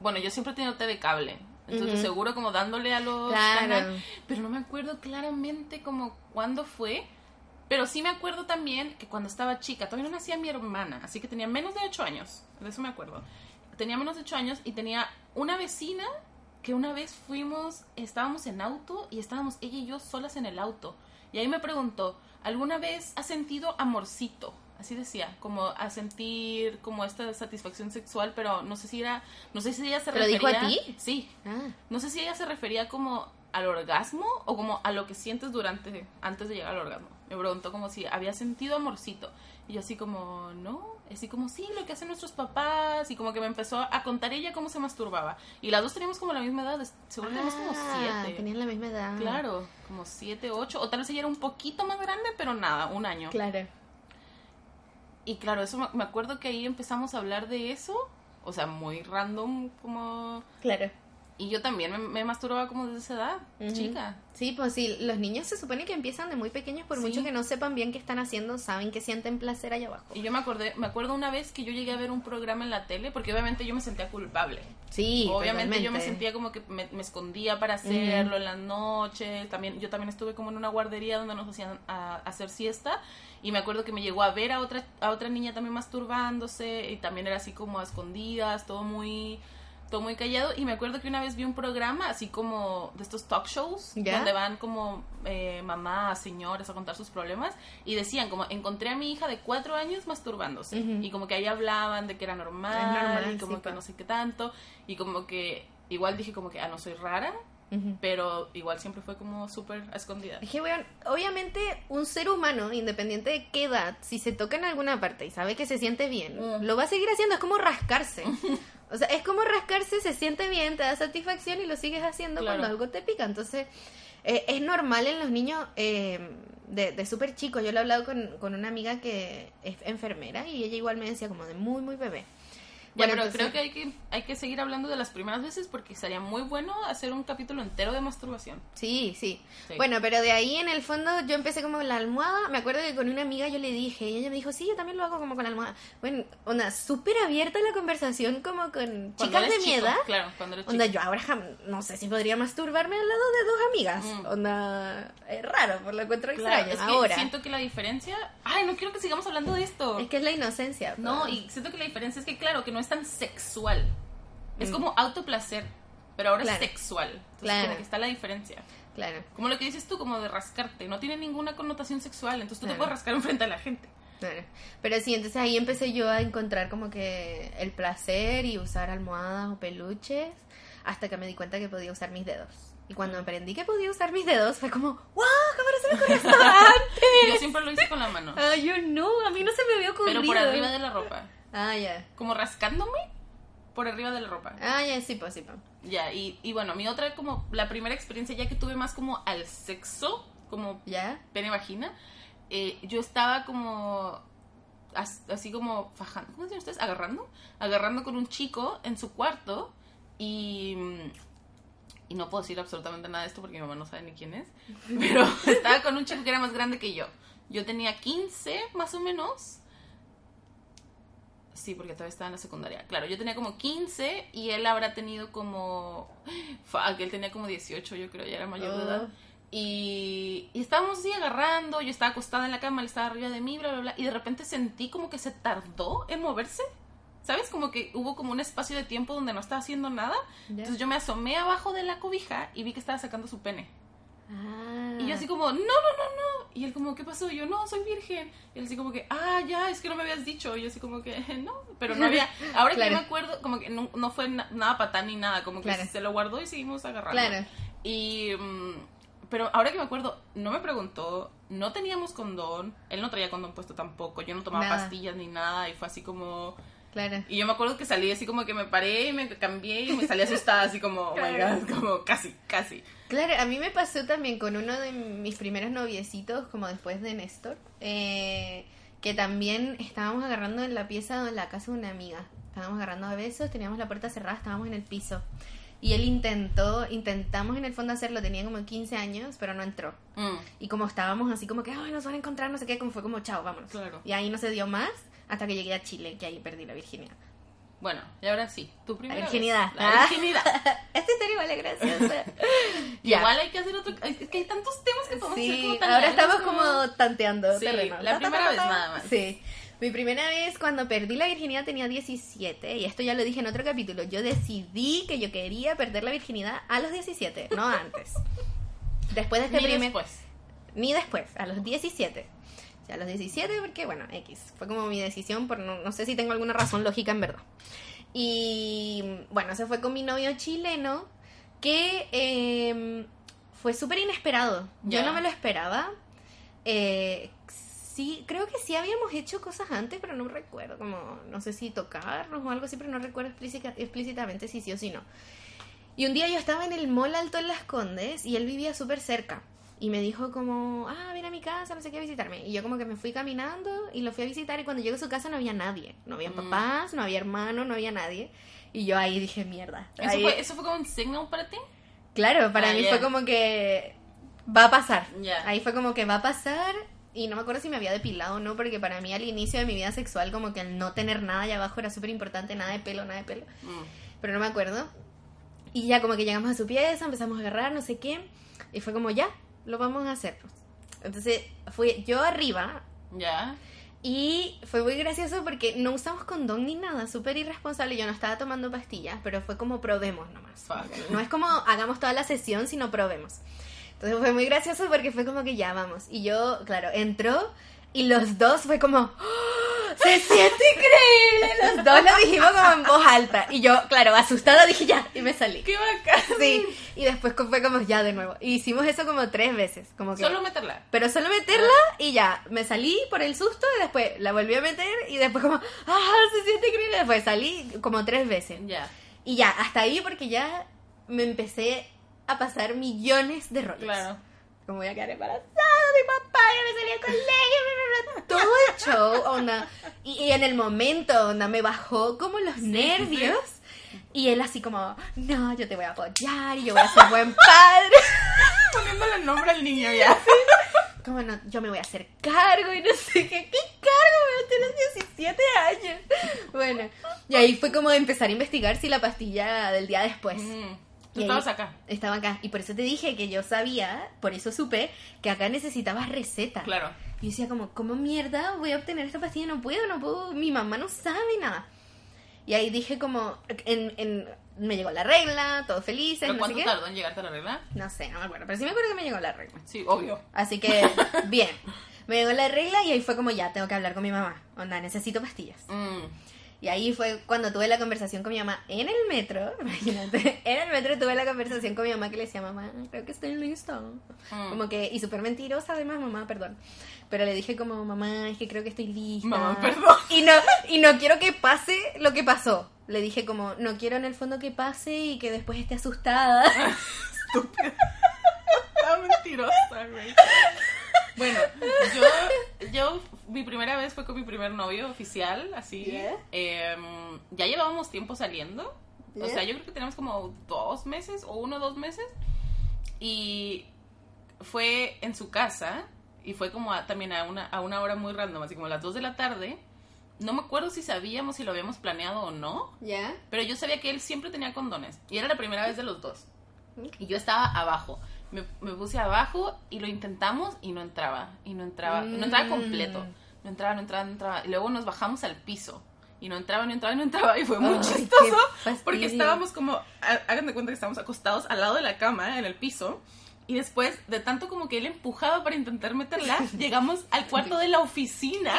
Bueno, yo siempre he tenido de cable. Entonces, seguro como dándole a los Claro. canales. Pero no me acuerdo claramente como cuándo fue. Pero sí me acuerdo también que cuando estaba chica, todavía no nacía mi hermana, así que tenía menos de 8 años. De eso me acuerdo. Tenía menos de 8 años y tenía una vecina que una vez fuimos, estábamos en auto y estábamos ella y yo solas en el auto. Y ahí me preguntó, ¿alguna vez has sentido amorcito? Así decía, como a sentir como esta satisfacción sexual, pero no sé si era, no sé si ella se ¿Te lo refería... dijo a ti? Sí, Ah. no sé si ella se refería como al orgasmo o como a lo que sientes durante, antes de llegar al orgasmo. Me preguntó como si había sentido amorcito. Y yo así como, no, así como, sí, lo que hacen nuestros papás. Y como que me empezó a contar ella cómo se masturbaba. Y las dos teníamos como la misma edad, seguro teníamos como Ah, siete. Tenían la misma edad. Claro, como siete, ocho. O tal vez ella era un poquito más grande, pero nada, un año. Claro. Y claro, eso me- acuerdo que ahí empezamos a hablar de eso. O sea, muy random, como... Claro. Y yo también me, me masturbaba como desde esa edad, chica. Sí, pues sí, los niños se supone que empiezan de muy pequeños, por Sí. mucho que no sepan bien qué están haciendo, saben que sienten placer allá abajo. Y yo me acordé, me acuerdo una vez que yo llegué a ver un programa en la tele, porque obviamente yo me sentía culpable. Sí, obviamente yo me sentía como que me, me escondía para hacerlo en las noches. También, yo también estuve como en una guardería donde nos hacían a- hacer siesta. Y me acuerdo que me llegó a ver a otra, a otra niña también masturbándose. Y también era así como a escondidas, todo muy todo muy callado. Y me acuerdo que una vez vi un programa así como de estos talk shows, donde van como eh, mamás, señores a contar sus problemas. Y decían como, encontré a mi hija de cuatro años masturbándose. Ujú. Y como que ahí hablaban de que era normal, normal, y como sí, que pa. no sé qué tanto. Y como que igual dije como que, ah, no soy rara. Ujú. Pero igual siempre fue como súper escondida. Es que, weón, obviamente un ser humano, independiente de qué edad, si se toca en alguna parte y sabe que se siente bien, Mm. lo va a seguir haciendo, es como rascarse. [laughs] O sea, es como rascarse, se siente bien, te da satisfacción y lo sigues haciendo Claro. cuando algo te pica. Entonces, eh, es normal en los niños eh, de, de súper chicos. Yo lo he hablado con, con una amiga que es enfermera y ella igual me decía como de muy, muy bebé. Ya, Bueno, pero creo que hay, que hay que seguir hablando de las primeras veces porque sería muy bueno hacer un capítulo entero de masturbación. Sí, sí, Sí. Bueno, pero de ahí en el fondo yo empecé como con la almohada. Me acuerdo que con una amiga yo le dije y ella me dijo, sí, yo también lo hago como con la almohada. Bueno, onda, súper abierta la conversación como con Cuando chicas de mi chico, edad. Claro, cuando eres Onda, yo ahora no sé si podría masturbarme al lado de dos amigas. Mm. Onda, es raro, por lo encuentro Claro, extraño. es que ahora, siento que la diferencia... Ay, no quiero que sigamos hablando de esto. es que es la inocencia. No, pues. y siento que la diferencia es que, claro, que no es tan sexual. Es Mm. como autoplacer, pero ahora Claro. es sexual. Entonces, Claro. como que está la diferencia. Claro, Como lo que dices tú, como de rascarte. No tiene ninguna connotación sexual, entonces tú te puedes rascar [laughs] enfrente a la gente. claro. Pero sí, entonces ahí empecé yo a encontrar como que el placer y usar almohadas o peluches hasta que me di cuenta que podía usar mis dedos. Y cuando aprendí que podía usar mis dedos fue como, ¡wow! ¡Cámara se me ocurrió [laughs] esto antes! Yo siempre lo hice con la mano. Ay, yo no, a mí no se me había ocurrido. Pero por arriba de la ropa. Ah, ya. Como rascándome por arriba de la ropa. Ah, ya, sí, pues, sí, pues. Ya, y, y bueno, mi otra, como la primera experiencia ya que tuve más como al sexo, como ¿Ya? pene vagina, eh, yo estaba como as- así como fajando, ¿cómo dicen ustedes? Agarrando, agarrando con un chico en su cuarto y y no puedo decir absolutamente nada de esto porque mi mamá no sabe ni quién es, [laughs] pero [laughs] estaba con un chico que era más grande que yo. Yo tenía 15 más o menos. Sí, porque todavía estaba en la secundaria. Claro, yo tenía como 15 y él habrá tenido como... Fuck, él tenía como 18, yo creo, ya era mayor de edad. Y, y estábamos así agarrando, yo estaba acostada en la cama, él estaba arriba de mí, bla, bla, bla. Y de repente sentí como que se tardó en moverse. ¿Sabes? Como que hubo como un espacio de tiempo donde no estaba haciendo nada. Entonces yo me asomé abajo de la cobija y vi que estaba sacando su pene. Ah. Y yo así como, no, no, no, no. Y él como, ¿qué pasó? Y yo, no, soy virgen. Y él así como que, ah, ya, es que no me habías dicho. Y yo así como que, no, pero no había. [laughs] Ahora que Claro. me acuerdo, como que no, no fue na- nada patán ni nada. Como que Claro. se lo guardó y seguimos agarrando. Claro. Y, mm, pero ahora que me acuerdo, no me preguntó, no teníamos condón. Él no traía condón puesto tampoco. Yo no tomaba Nada. pastillas ni nada. Y fue así como... Claro. Y yo me acuerdo que salí así como que me paré y me cambié y me salí asustada así como, oh my god, como casi, casi. Claro, a mí me pasó también con uno de mis primeros noviecitos, como después de Néstor, eh, que también estábamos agarrando en la pieza de la casa de una amiga. Estábamos agarrando a besos, teníamos la puerta cerrada, estábamos en el piso. Y él intentó, intentamos en el fondo hacerlo, tenía como 15 años, pero no entró. Mm, Y como estábamos así como que, ay, nos van a encontrar, no sé qué, como fue como, chao, vámonos. Claro. Y ahí no se dio más hasta que llegué a Chile, que ahí perdí la virginidad. Bueno, y ahora sí, tu primera vez. virginidad. La Ah. virginidad. [laughs] Esta historia igual es graciosa. [laughs] Ya. Igual hay que hacer otro... Es que hay tantos temas que podemos hacer Sí, como tan ahora estamos como tanteando Sí, terreno. la primera vez nada más. Sí. Mi primera vez cuando perdí la virginidad tenía 17 y esto ya lo dije en otro capítulo. Yo decidí que yo quería perder la virginidad a los 17, no antes. Después de este Ni primer después. ni después, a los 17. O sea, a los 17 porque bueno, X, fue como mi decisión por no, no sé si tengo alguna razón lógica en verdad. Y bueno, se fue con mi novio chileno que eh, fue súper inesperado. Yo no me lo esperaba. Eh, sí, creo que sí habíamos hecho cosas antes, pero no recuerdo, como no sé si tocarnos o algo así, pero no recuerdo explícita- explícitamente si sí o si no. Y un día yo estaba en el mall alto en Las Condes y él vivía súper cerca. Y me dijo como, ah, ven a mi casa, no sé qué, a visitarme. Y yo como que me fui caminando y lo fui a visitar y cuando llego a su casa no había nadie. No había Mm. papás, no había hermanos, no había nadie. Y yo ahí dije, mierda. ¿Eso Ahí- fue, ¿Eso fue como un signal para ti? Claro, para Ah, mí fue como que va a pasar. Ahí fue como que va a pasar y no me acuerdo si me había depilado o no, porque para mí al inicio de mi vida sexual como que el no tener nada allá abajo era súper importante, nada de pelo, nada de pelo, Mm. pero no me acuerdo. Y ya como que llegamos a su pieza, empezamos a agarrar, no sé qué, y fue como ya, lo vamos a hacer. pues. Entonces fui yo arriba Ya. Y fue muy gracioso porque no usamos condón ni nada, súper irresponsable. Yo no estaba tomando pastillas, pero fue como probemos nomás. Fuck. No es como hagamos toda la sesión, sino probemos. Entonces fue muy gracioso porque fue como que ya vamos. Y yo, claro, entró y los dos fue como, ¡Oh! se siente increíble. Los dos lo dijimos como en voz alta. Y yo, claro, asustada dije ya y me salí. ¡Qué bacán! Sí, y después fue como ya de nuevo. Y hicimos eso como tres veces. Como que, Solo meterla. pero solo meterla y ya, me salí por el susto y después la volví a meter y después como, ah, se siente increíble. Después salí como tres veces. Ya, Y ya, hasta ahí porque ya me empecé a pasar millones de roles. claro. Como voy a quedar embarazada, mi papá ya me salí al colegio, bla, bla, bla. todo el show, onda. Y, y en el momento, onda, me bajó como los nervios. Y él así como, no, yo te voy a apoyar y yo voy a ser buen padre. [laughs] Poniéndole el nombre al niño ya. Como no, yo me voy a hacer cargo y no sé qué, ¿qué cargo? Me tienes 17 años. Bueno, y ahí fue como empezar a investigar si la pastilla del día después. Mm. Tú estabas acá. Estaba acá. Y por eso te dije que yo sabía, por eso supe, que acá necesitabas receta. Claro. Y yo decía como, ¿cómo mierda voy a obtener esta pastilla? No puedo, no puedo, mi mamá no sabe nada. Y ahí dije como, en, en- me llegó la regla, todos felices, ¿Pero no sé cuánto qué. tardó en llegarte a la regla? No sé, no me acuerdo, pero sí me acuerdo que me llegó la regla. Sí, obvio. Así que, [laughs] bien. Me llegó la regla y ahí fue como, ya, tengo que hablar con mi mamá. Onda, necesito pastillas. Mm. Y ahí fue cuando tuve la conversación con mi mamá en el metro. [laughs] Imagínate, en el metro tuve la conversación con mi mamá que le decía, mamá, creo que estoy lista. Mm. Como que, y súper mentirosa además, mamá, perdón. Pero le dije como, mamá, es que creo que estoy lista. Mamá, perdón. Y no, y no quiero que pase lo que pasó. Le dije como, no quiero en el fondo que pase y que después esté asustada. [laughs] Está mentirosa, güey. Bueno, yo, yo, mi primera vez fue con mi primer novio oficial, así. Yeah. Em, ya llevábamos tiempo saliendo. O Yeah. sea, yo creo que tenemos como dos meses o uno o dos meses. Y fue en su casa y fue como a- también a una, a una hora muy random, así como a las 2 de la tarde. No me acuerdo si sabíamos si lo habíamos planeado o no. ¿Ya? Pero yo sabía que él siempre tenía condones. Y era la primera vez de los dos. Y yo estaba abajo. Me, me puse abajo y lo intentamos y no entraba. Y no entraba. No entraba Mm. completo. No entraba, no entraba, no entraba. Y luego nos bajamos al piso. Y no entraba, no entraba, no entraba. Y fue muy Ay, chistoso. Porque estábamos como. há- Hagan de cuenta que estábamos acostados al lado de la cama, en el piso. Y después, de tanto como que él empujaba para intentar meterla, [laughs] llegamos al cuarto de la oficina.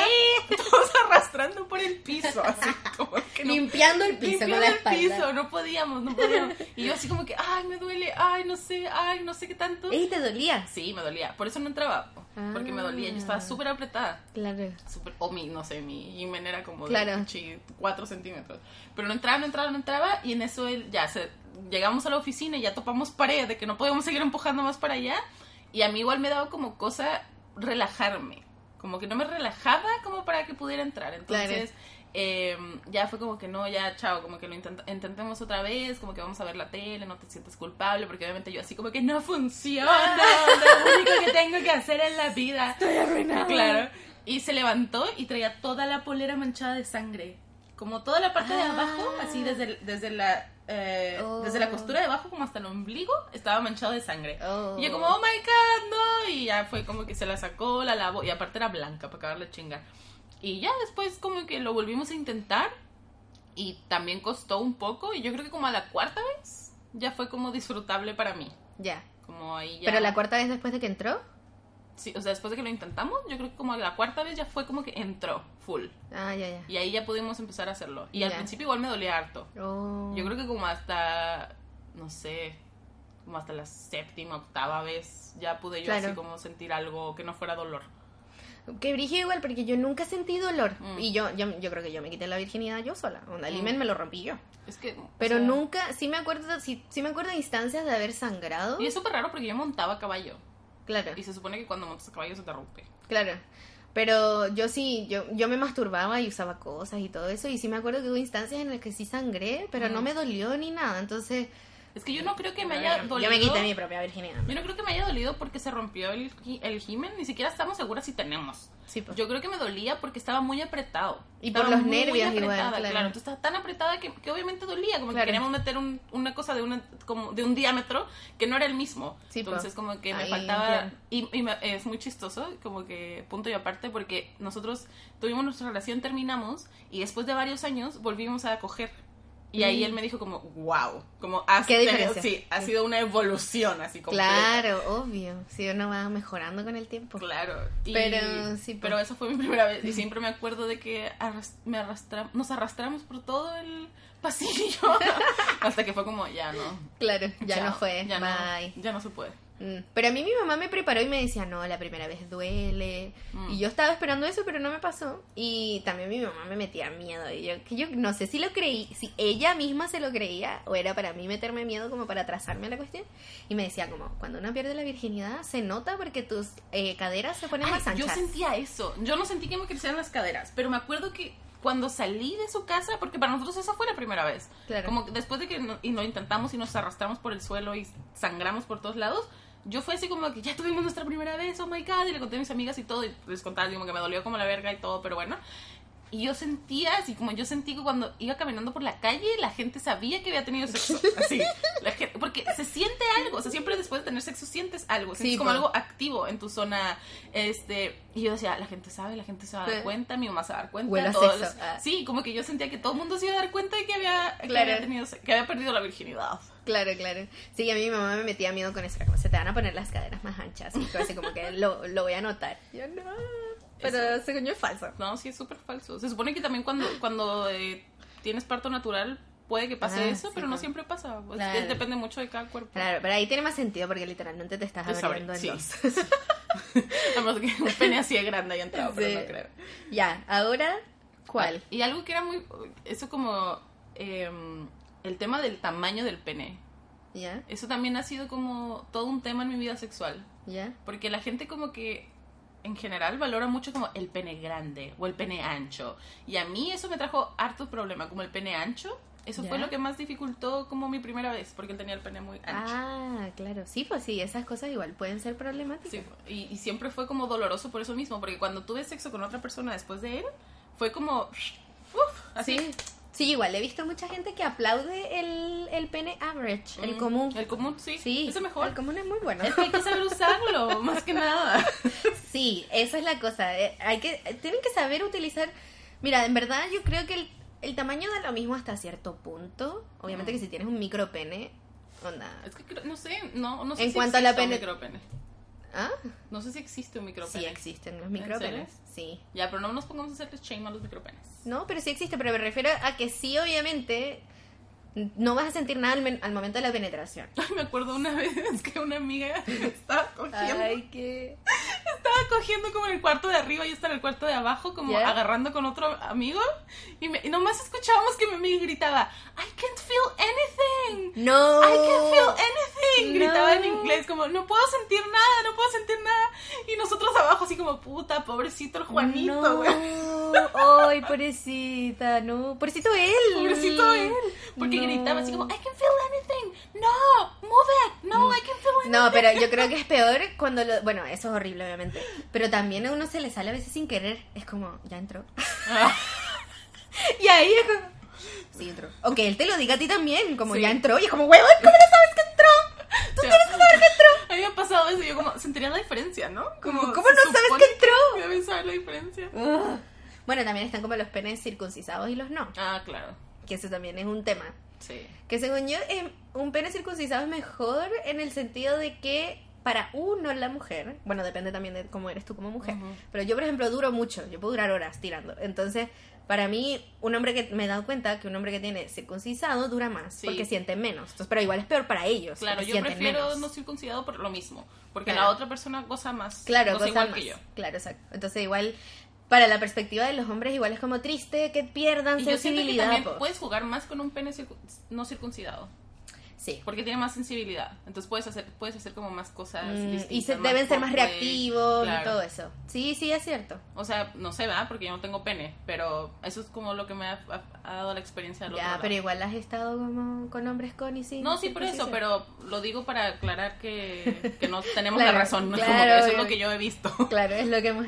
Todos arrastrando por el piso. Así como que no Limpiando el piso con Limpiando la el piso, no podíamos, no podíamos. Y yo así como que, ay, me duele, ay, no sé, ay, no sé qué tanto. ¿Y te dolía? Sí, me dolía. Por eso no entraba, porque me dolía. Yo estaba Ah. súper apretada. Claro. Súper, o mi, no sé, mi himen era como Claro. de 4 centímetros. Pero no entraba, no entraba, no entraba. Y en eso él, ya, se, llegamos a la oficina y ya topamos pared de que no podíamos seguir empujando más para allá. Y a mí igual me daba como cosa relajarme. Como que no me relajaba como para que pudiera entrar. Entonces, eh, ya fue como que no, ya, chao, como que lo intent- intentemos otra vez, como que vamos a ver la tele, no te sientes culpable, porque obviamente yo así como que no funciona, [laughs] lo único que tengo que hacer en la vida. Estoy arruinada. Claro. Y se levantó y traía toda la polera manchada de sangre. Como toda la parte de Ah. abajo, así desde, desde la... eh, Oh. Desde la costura de abajo como hasta el ombligo estaba manchado de sangre. Oh. Y yo como, oh my god, no. Y ya fue como que se la sacó, la lavó. Y aparte era blanca para acabarle chinga. Y ya después como que lo volvimos a intentar. Y también costó un poco. Y yo creo que como a la cuarta vez ya fue como disfrutable para mí. Ya. Como ahí ya... ¿Pero la cuarta vez después de que entró? Sí, o sea, después de que lo intentamos, yo creo que como la cuarta vez ya fue como que entró full. Ah, ya, ya. Y ahí ya pudimos empezar a hacerlo. Y al principio igual me dolía harto. Oh. Yo creo que como hasta, no sé, como hasta la séptima, octava vez ya pude yo Claro. así como sentir algo que no fuera dolor. Que brígido igual, porque yo nunca sentí dolor. Mm. Y yo, yo, yo creo que yo me quité la virginidad yo sola. Onda, el Mm. me lo rompí yo. Es que... o Pero sea, nunca, sí me acuerdo, sí, sí me acuerdo de instancias de haber sangrado. Y es súper raro porque yo montaba caballo. Claro, Y se supone que cuando montas a caballo se te rompe. claro. Pero yo sí, yo, yo me masturbaba y usaba cosas y todo eso. Y sí me acuerdo que hubo instancias en las que sí sangré, pero no me dolió ni nada. Entonces, Es que yo no creo que me haya dolido. Yo me quité mi propia virginidad. Yo no creo que me haya dolido porque se rompió el, el himen, ni siquiera estamos seguras si tenemos. Sí, pues. Yo creo que me dolía porque estaba muy apretado. Y por Estaba los muy nervios igual, apretada, claro. Entonces estaba tan apretada que, que obviamente dolía, como Claro. que queríamos meter un- una cosa de, una, como de un diámetro que no era el mismo. Sí, po. Entonces como que me Ahí, faltaba... claro. Y, y me- es muy chistoso, como que punto y aparte, porque nosotros tuvimos nuestra relación, terminamos, y después de varios años volvimos a coger. Y ahí Mm. él me dijo como, wow, como has ¿Qué tenido- diferencia? sí, ha sido una evolución así completa. Claro, obvio. Si uno va mejorando con el tiempo. Claro. Y- Pero, sí, pues. pero eso fue mi primera vez y siempre me acuerdo de que me arrastra- nos arrastramos por todo el pasillo [laughs] hasta que fue como ya no. Claro, ya no fue. Ya Bye. No, ya no se puede. Mm. Pero a mí mi mamá me preparó y me decía, no, la primera vez duele. Mm. Y yo estaba esperando eso, pero no me pasó. Y también mi mamá me metía miedo. Y yo, que yo no sé si lo creí, si ella misma se lo creía o era para mí meterme miedo como para atrasarme a la cuestión. Y me decía como, cuando uno pierde la virginidad se nota porque tus eh, caderas se ponen Ay, más yo anchas. sentía eso. Yo no sentí que me crecieran las caderas, pero me acuerdo que cuando salí de su casa, porque para nosotros esa fue la primera vez. Claro. Como después de que no- y lo intentamos y nos arrastramos por el suelo y sangramos por todos lados, yo fue así como que ya tuvimos nuestra primera vez, oh my god, y le conté a mis amigas y todo, y les contaba como que me dolió como la verga y todo, pero bueno. Y yo sentía, así como yo sentí que cuando iba caminando por la calle, la gente sabía que había tenido sexo. [laughs] Así. La gente- porque se siente algo. O sea, siempre después de tener sexo sientes algo. Sientes Sí, como po. algo activo en tu zona. Este. Y yo decía, la gente sabe, la gente se va a dar Sí. cuenta, mi mamá se va a dar cuenta. Todos- sexo. Ah. Sí, como que yo sentía que todo el mundo se iba a dar cuenta de que había, que Claro. había tenido que había perdido la virginidad. Claro, claro. Sí, a mí mi mamá me metía miedo con eso. Como, se te van a poner las caderas más anchas. Y así como que lo, lo voy a notar. Yo no. Pero según yo es falso. No, sí, es súper falso. Se supone que también cuando, cuando eh, tienes parto natural puede que pase Ah, eso, sí, pero no pues. siempre pasa. Pues, Claro. depende mucho de cada cuerpo. Claro, pero ahí tiene más sentido porque literalmente te estás abriendo en sí. dos. [laughs] Que un pene así de grande haya entrado, pero Sí. no creo. ya, ahora, ¿cuál? Y algo que era muy... Eso como... eh, el tema del tamaño del pene. ¿Ya? Eso también ha sido como todo un tema en mi vida sexual. ¿Ya? Porque la gente como que en general valora mucho como el pene grande o el pene ancho. Y a mí eso me trajo harto problema, como el pene ancho. Eso ¿Ya? fue lo que más dificultó como mi primera vez, porque él tenía el pene muy ancho. Ah, claro. Sí, pues sí, esas cosas igual pueden ser problemáticas. Sí, y, y siempre fue como doloroso por eso mismo, porque cuando tuve sexo con otra persona después de él, fue como... Uf, así. Sí. Sí, igual he visto mucha gente que aplaude el, el pene average, el Mm, común. El común, sí. Sí, Ese mejor. El común es muy bueno. Es que hay que saber usarlo, [laughs] más que nada. Sí, esa es la cosa. eh, Hay que, tienen que saber utilizar. Mira, en verdad yo creo que el, el tamaño da lo mismo hasta cierto punto. Obviamente Mm. que si tienes un micro pene, onda. Es que creo- no sé, no, no sé En si cuanto a la pene-. ¿Ah? No sé si existe un micropene. Sí existen los micropenes. Sí. Ya, pero no nos pongamos a hacerles shame a los micropenes. No, pero sí existe, pero me refiero a que sí, obviamente, no vas a sentir nada al, al momento de la penetración. Ay, me acuerdo una [laughs] vez que una amiga estaba cogiendo, Ay, qué... estaba cogiendo como en el cuarto de arriba y estaba en el cuarto de abajo, como agarrando con otro amigo. Y, me- y nomás escuchábamos que mi amiga gritaba, I can't feel anything. No. I can't feel anything. Gritaba en No. inglés, como, no puedo sentir nada, no puedo sentir nada. Y nosotros abajo, así como, puta, pobrecito el Juanito, no. güey. Ay, pobrecita, no. Pobrecito él. Pobrecito él. Porque No. Gritaba así como, I can feel anything. No, move it. No, I can feel anything. No, pero yo creo que es [laughs] peor cuando lo... Bueno, eso es horrible, obviamente. Pero también a uno se le sale a veces sin querer. Es como, ya entró. [laughs] Y ahí es como... Sí, entró. O que él te lo diga a ti también, como Sí. ya entró. Y es como, huevón, ¿cómo no sabes que entró? Tú sea, tienes que saber que entró. A mí me ha pasado eso y yo como, sentiría la diferencia, ¿no? Como, ¿cómo no sabes que entró? Deben saber la diferencia. Bueno, también están como los penes circuncisados y los no. Ah, claro. Que eso también es un tema. Sí. Que según yo, un pene circuncisado es mejor en el sentido de que para uno, la mujer, bueno, depende también de cómo eres tú como mujer, pero yo, por ejemplo, duro mucho, yo puedo durar horas tirando. Entonces, para mí, un hombre que me he dado cuenta que un hombre que tiene circuncisado dura más, Sí. porque siente menos. Entonces, pero igual es peor para ellos. Claro, yo prefiero menos. no circuncidado por lo mismo. Porque Claro. la otra persona goza más. Claro, goza igual más. que yo. Claro, exacto. Entonces, igual, para la perspectiva de los hombres, igual es como triste que pierdan Y yo siento que sensibilidad. también po. puedes jugar más con un pene circun- no circuncidado. Sí. Porque tiene más sensibilidad. Entonces puedes hacer, puedes hacer como más cosas Mm, distintas. y se, deben ser más reactivos y todo eso. Sí, sí, es cierto. O sea, no sé, ¿verdad? Porque yo no tengo pene, pero eso es como lo que me ha, ha- ha dado la experiencia del otro Ya, lado. pero igual has estado como con hombres con y sin. No, sí, por eso, pero lo digo para aclarar que, que no [laughs] tenemos Claro, la razón. ¿no? [laughs] claro, Como que eso es lo que yo he visto. [laughs] Claro, es lo que hemos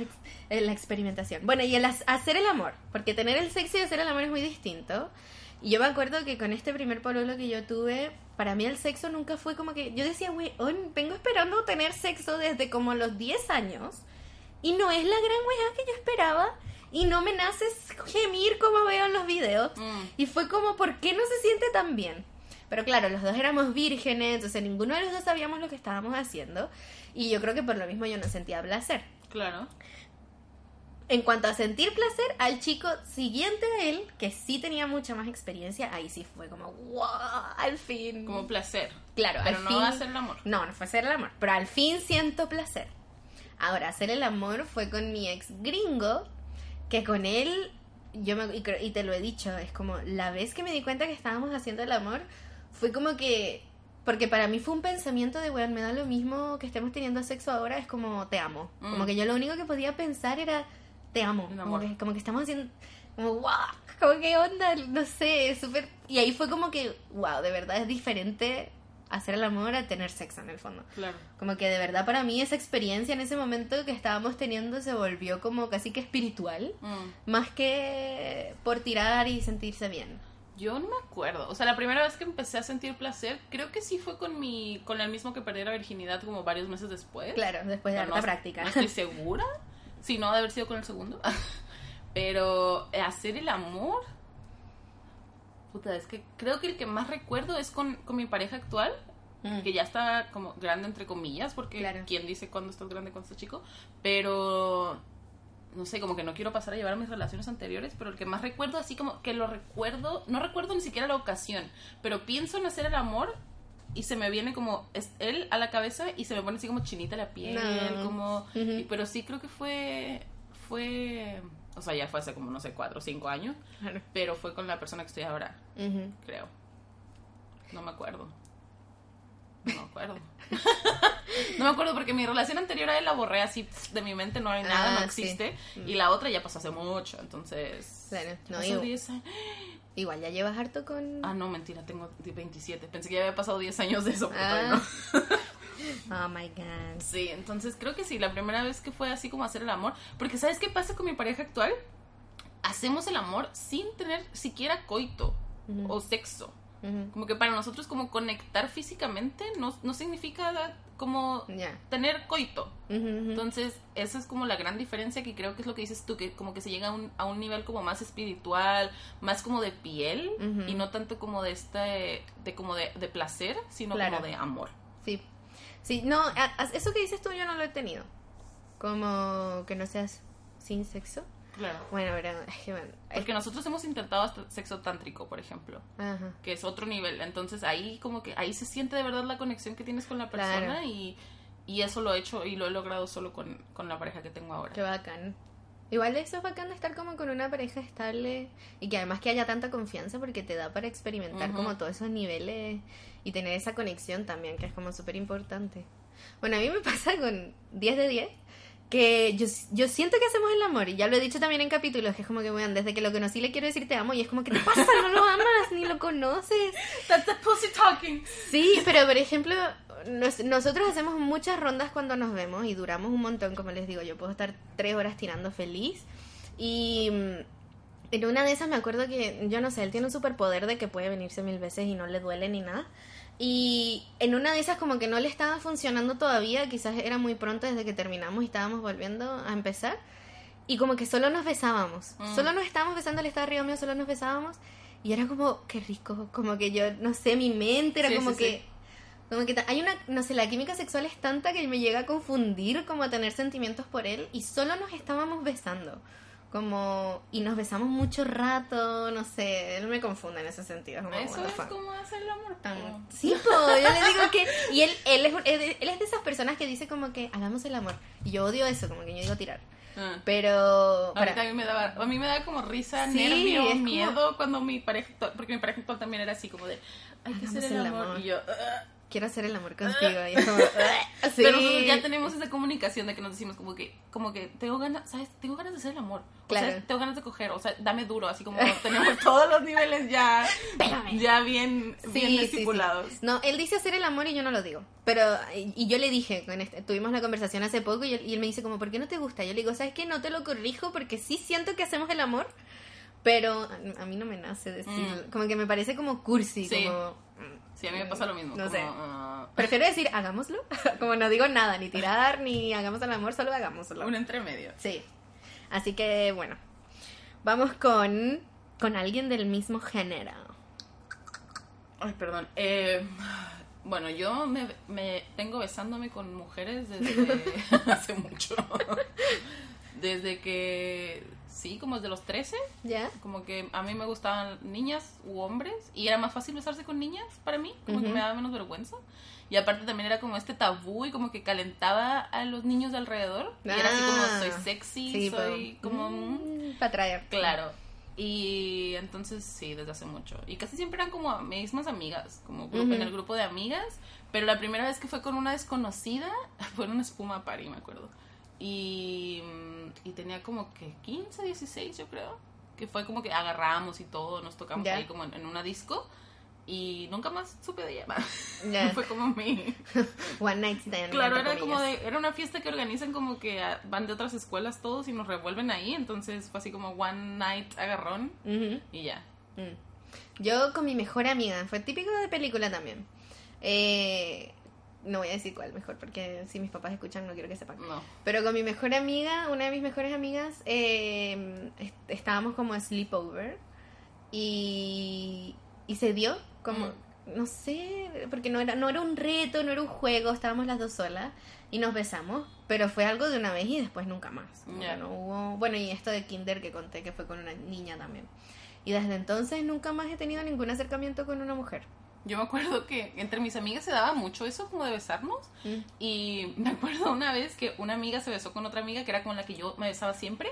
en la experimentación. Bueno, y el hacer el amor, porque tener el sexo y hacer el amor es muy distinto. Y yo me acuerdo que con este primer pololo que yo tuve, para mí el sexo nunca fue como que yo decía, "Güey, vengo esperando tener sexo desde como los 10 años y no es la gran weá que yo esperaba y no me nace gemir como veo en los videos." Mm, Y fue como, ¿por qué no se siente tan bien? Pero claro, los dos éramos vírgenes, entonces ninguno de los dos sabíamos lo que estábamos haciendo. Y yo creo que por lo mismo yo no sentía placer. claro. En cuanto a sentir placer, al chico siguiente a él, que sí tenía mucha más experiencia, ahí sí fue como, wow, al fin. Como placer. claro, Pero al no fin. ser el amor. No, no fue hacer el amor, pero al fin siento placer. Ahora, hacer el amor fue con mi ex gringo, que con él, yo me, y, y te lo he dicho, es como la vez que me di cuenta que estábamos haciendo el amor, fue como que, porque para mí fue un pensamiento de, weón, me da lo mismo que estemos teniendo sexo ahora, es como te amo. Mm. Como que yo lo único que podía pensar era, te amo. Como amor. que, como que estamos haciendo, como, wow, como que onda, no sé, súper... Y ahí fue como que, wow, de verdad es diferente hacer el amor a tener sexo en el fondo. Claro. Como que de verdad para mí esa experiencia en ese momento que estábamos teniendo se volvió como casi que espiritual, Mm. más que por tirar y sentirse bien. Yo no me acuerdo. O sea, la primera vez que empecé a sentir placer, creo que sí fue con mi, con el mismo que perdí la virginidad como varios meses después. Claro, después de harta no, práctica. No estoy [laughs] segura. Si no, de haber sido con el segundo. [laughs] Pero eh, hacer el amor. Puta, es que creo que el que más recuerdo es con, con mi pareja actual. Mm. Que ya está como grande entre comillas, porque Claro. quién dice cuándo estás grande cuando estás chico. Pero no sé, como que no quiero pasar a llevar a mis relaciones anteriores, pero el que más recuerdo, así como que lo recuerdo, no recuerdo ni siquiera la ocasión, pero pienso en hacer el amor y se me viene como es él a la cabeza y se me pone así como chinita la piel, No. como, y- pero sí creo que fue, fue, o sea, ya fue hace como, no sé, cuatro o cinco años, Claro. pero fue con la persona que estoy ahora, creo. No me acuerdo. No me acuerdo. [laughs] no me acuerdo porque mi relación anterior a él la borré así de mi mente, no hay nada, Ah, no sí. existe. Y la otra ya pasó hace mucho, entonces... Claro, no, yo- 10 años. Igual ya llevas harto con... Ah, no, mentira, tengo 27. Pensé que ya había pasado 10 años de eso, pero Ah. no. Oh my god. Sí, entonces creo que sí, la primera vez que fue así como hacer el amor. Porque ¿sabes qué pasa con mi pareja actual? Hacemos el amor sin tener siquiera coito Ujú. o sexo. Como que para nosotros como conectar físicamente no, no significa como tener coito. Entonces, esa es como la gran diferencia que creo que es lo que dices tú, que como que se llega a un, a un nivel como más espiritual, más como de piel, y no tanto como de este, de como de, de placer, sino Claro. como de amor. Sí. Sí, no, a- a- eso que dices tú yo no lo he tenido. Como que no seas sin sexo. Claro. Bueno, pero es que bueno. es- Porque nosotros hemos intentado hasta sexo tántrico, por ejemplo, Ajá. que es otro nivel. Entonces ahí como que ahí se siente de verdad la conexión que tienes con la persona Claro. y, y eso lo he hecho y lo he logrado solo con, con la pareja que tengo ahora. Qué bacán. Igual eso es bacán de estar como con una pareja estable y que además que haya tanta confianza porque te da para experimentar Ujú. como todos esos niveles y tener esa conexión también que es como súper importante. Bueno, a mí me [laughs] pasa con 10 de 10 que yo, yo siento que hacemos el amor y ya lo he dicho también en capítulos que es como que, bueno, desde que lo conocí le quiero decir te amo y es como que te pasa, no lo amas ni lo conoces. That's the pussy talking. Sí, pero por ejemplo, nos- nosotros hacemos muchas rondas cuando nos vemos y duramos un montón, como les digo, yo puedo estar tres horas tirando feliz. Y mm, en una de esas me acuerdo que, yo no sé, él tiene un superpoder de que puede venirse mil veces y no le duele ni nada. Y en una de esas como que no le estaba funcionando todavía, quizás era muy pronto desde que terminamos y estábamos volviendo a empezar. Y como que solo nos besábamos. Mm. Solo nos estábamos besando, él estaba arriba mío, solo nos besábamos. Y era como, qué rico, como que yo, no sé, mi mente era Sí, como sí, que... sí. Como que hay una, no sé, la química sexual es tanta que me llega a confundir como a tener sentimientos por él y solo nos estábamos besando. Como, y nos besamos mucho rato, no sé, él me confunde en ese sentido. como, Eso es como hacer el amor. Tan- Sí, po, yo le digo que. Y él, él, es, él, es de esas personas que dice como que hagamos el amor. Y yo odio eso, como que yo digo tirar. Ah. Pero. Para- a mí me daba, a mí me da como risa, Sí, nervio, como- miedo cuando mi pareja, porque mi pareja también era así como de, hay que hacer el el amor. amor. Y yo, "Ah". Quiero hacer el amor [laughs] contigo. Y es como. [laughs] "Ah, sí. Pero nosotros ya tenemos esa comunicación de que nos decimos como que, como que tengo ganas, ¿sabes? Tengo ganas de hacer el amor. O sea, Claro. tengo ganas de coger, o sea, dame duro, así como [laughs] tenemos todos los niveles ya, ya bien, Sí, bien sí, sí. estipulados. No, él dice hacer el amor y yo no lo digo. Pero, y yo le dije, con este- tuvimos la conversación hace poco y él, y él me dice como, ¿por qué no te gusta? Yo le digo, ¿sabes qué? No te lo corrijo porque sí siento que hacemos el amor, pero a, mí no me nace decir, como que me parece como cursi, Mm. Como... Sí, a mí me pasa lo mismo. No como, sé. ah, Prefiero decir, hagámoslo, [laughs] como no digo nada, ni tirar, ni hagamos el amor, solo hagámoslo. un entremedio. Sí. Así que, bueno, vamos con, con alguien del mismo género. Ay, perdón. Eh, bueno, yo me, me tengo besándome con mujeres desde [laughs] hace mucho. Desde que, sí, como desde los 13. ¿Ya? Como que a mí me gustaban niñas u hombres y era más fácil besarse con niñas para mí, como que Ujú. me daba menos vergüenza. Y aparte también era como este tabú y como que calentaba a los niños de alrededor. Y era así como Ah, soy sexy, Sí, soy pero- como... mm, para traer. Claro. Y entonces sí, desde hace mucho. Y casi siempre eran como mismas amigas, como grupo, Ujú. en el grupo de amigas. Pero la primera vez que fue con una desconocida [laughs] fue en una espuma party, me acuerdo. Y, mm, y tenía como que 15, 16 yo creo. Que fue como que agarramos y todo, nos tocamos Ya. ahí como en, en una disco. Y nunca más supe de ella. [laughs] Ya. fue como mi... [laughs] One night stand. Claro, era como de, era una fiesta que organizan como que ah, van de otras escuelas todos y nos revuelven ahí, entonces fue así como one night agarrón y ya. Mm. Yo con mi mejor amiga, fue típico de película también. Eh, no voy a decir cuál mejor, porque si mis papás escuchan no quiero que sepan. No. Pero con mi mejor amiga, una de mis mejores amigas, eh, est- estábamos como sleepover y, y se dio como, no sé, porque no era, no era un reto, no era un juego, estábamos las dos solas y nos besamos, pero fue algo de una vez y después nunca más. Que no hubo, bueno, y esto de Kinder que conté que fue con una niña también. Y desde entonces nunca más he tenido ningún acercamiento con una mujer. Yo me acuerdo que entre mis amigas se daba mucho eso como de besarnos Mm. y me acuerdo una vez que una amiga se besó con otra amiga que era con la que yo me besaba siempre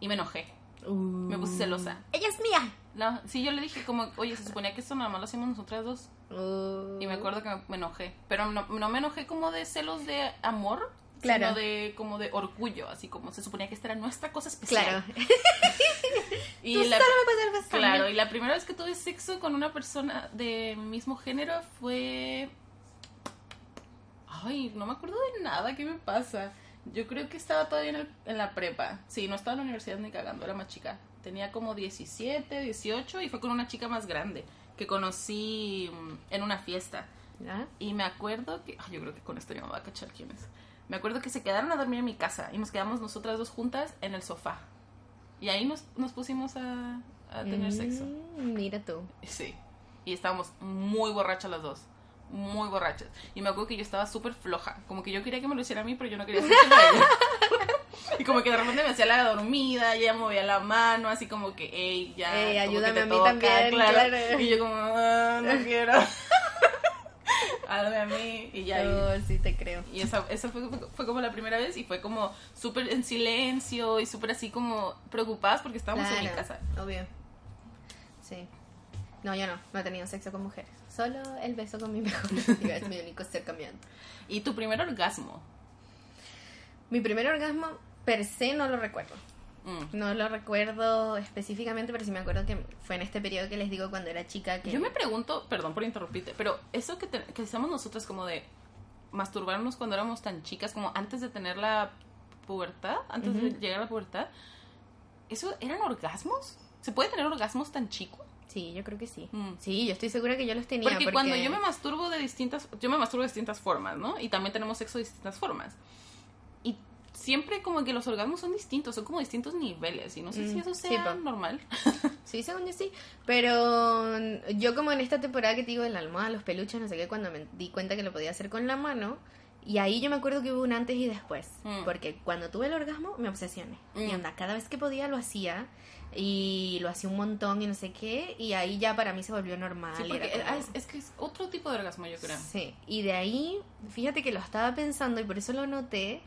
y me enojé. Me puse celosa. Ella es mía. La- sí, yo le dije como, oye, se suponía que esto nada más lo hacíamos nosotras dos. Uh. Y me acuerdo que me enojé. Pero no, no me enojé como de celos de amor, Claro. sino de como de orgullo, así como se suponía que esta era nuestra cosa especial. Claro. [laughs] Y Tú la, solo me puedes besar. claro, y la primera vez que tuve sexo con una persona de mismo género fue... Ay, no me acuerdo de nada, ¿qué me pasa? Yo creo que estaba todavía en, el- en la prepa. Sí, no estaba en la universidad ni cagando, era más chica. Tenía como 17, 18 y fue con una chica más grande que conocí mm, en una fiesta. Y me acuerdo que. ay, yo creo que con esto ya me va a cachar quién es. Me acuerdo que se quedaron a dormir en mi casa y nos quedamos nosotras dos juntas en el sofá. Y ahí nos, nos pusimos a, a tener sexo. Mm, Mira tú. Sí. Y estábamos muy borrachas las dos. Muy borrachas. Y me acuerdo que yo estaba súper floja. Como que yo quería que me lo hiciera a mí, pero yo no quería hacérselo a ella. [laughs] y como que de repente me hacía la dormida, ella movía la mano, así como que, hey, ya. Ey, ayúdame a mí toca", también, claro. Y yo como, "Ah, no [laughs] quiero. Háblame a mí. Y ya. y- Oh, sí te creo. y esa, esa fue, fue, fue como la primera vez y fue como súper en silencio y súper así como preocupadas porque estábamos en mi casa. Obvio. Sí. No, yo no. No he tenido sexo con mujeres. Solo el beso con mi [laughs] mejor amiga. Es mi único acercamiento. Y tu primer orgasmo. Mi primer orgasmo, per se, no lo recuerdo. Mm. No lo recuerdo específicamente, pero sí me acuerdo que fue en este periodo que les digo cuando era chica que... Yo me pregunto, perdón por interrumpirte, pero eso que, te- que hacemos nosotras como de masturbarnos cuando éramos tan chicas, como antes de tener la pubertad, antes de llegar a la pubertad, ¿eso eran orgasmos? ¿Se puede tener orgasmos tan chicos? Sí, yo creo que sí. Mm. Sí, yo estoy segura que yo los tenía. Porque, cuando yo me masturbo de distintas, yo me masturbo de distintas formas, ¿no? Y también tenemos sexo de distintas formas. Y siempre como que los orgasmos son distintos, son como distintos niveles. Y no sé si Mm, eso sí, sea po. normal. [laughs] Sí, según yo sí. Pero yo como en esta temporada que te digo de la almohada, los peluches, no sé qué, cuando me di cuenta que lo podía hacer con la mano, Y ahí yo me acuerdo que hubo un antes y después. Mm. Porque cuando tuve el orgasmo me obsesioné. Y Mm. anda, cada vez que podía lo hacía. Y lo hacía un montón y no sé qué. Y ahí ya para mí se volvió normal. Sí, y porque era como- es, es que es otro tipo de orgasmo, yo creo. Sí, y de ahí, fíjate que lo estaba pensando y por eso lo noté,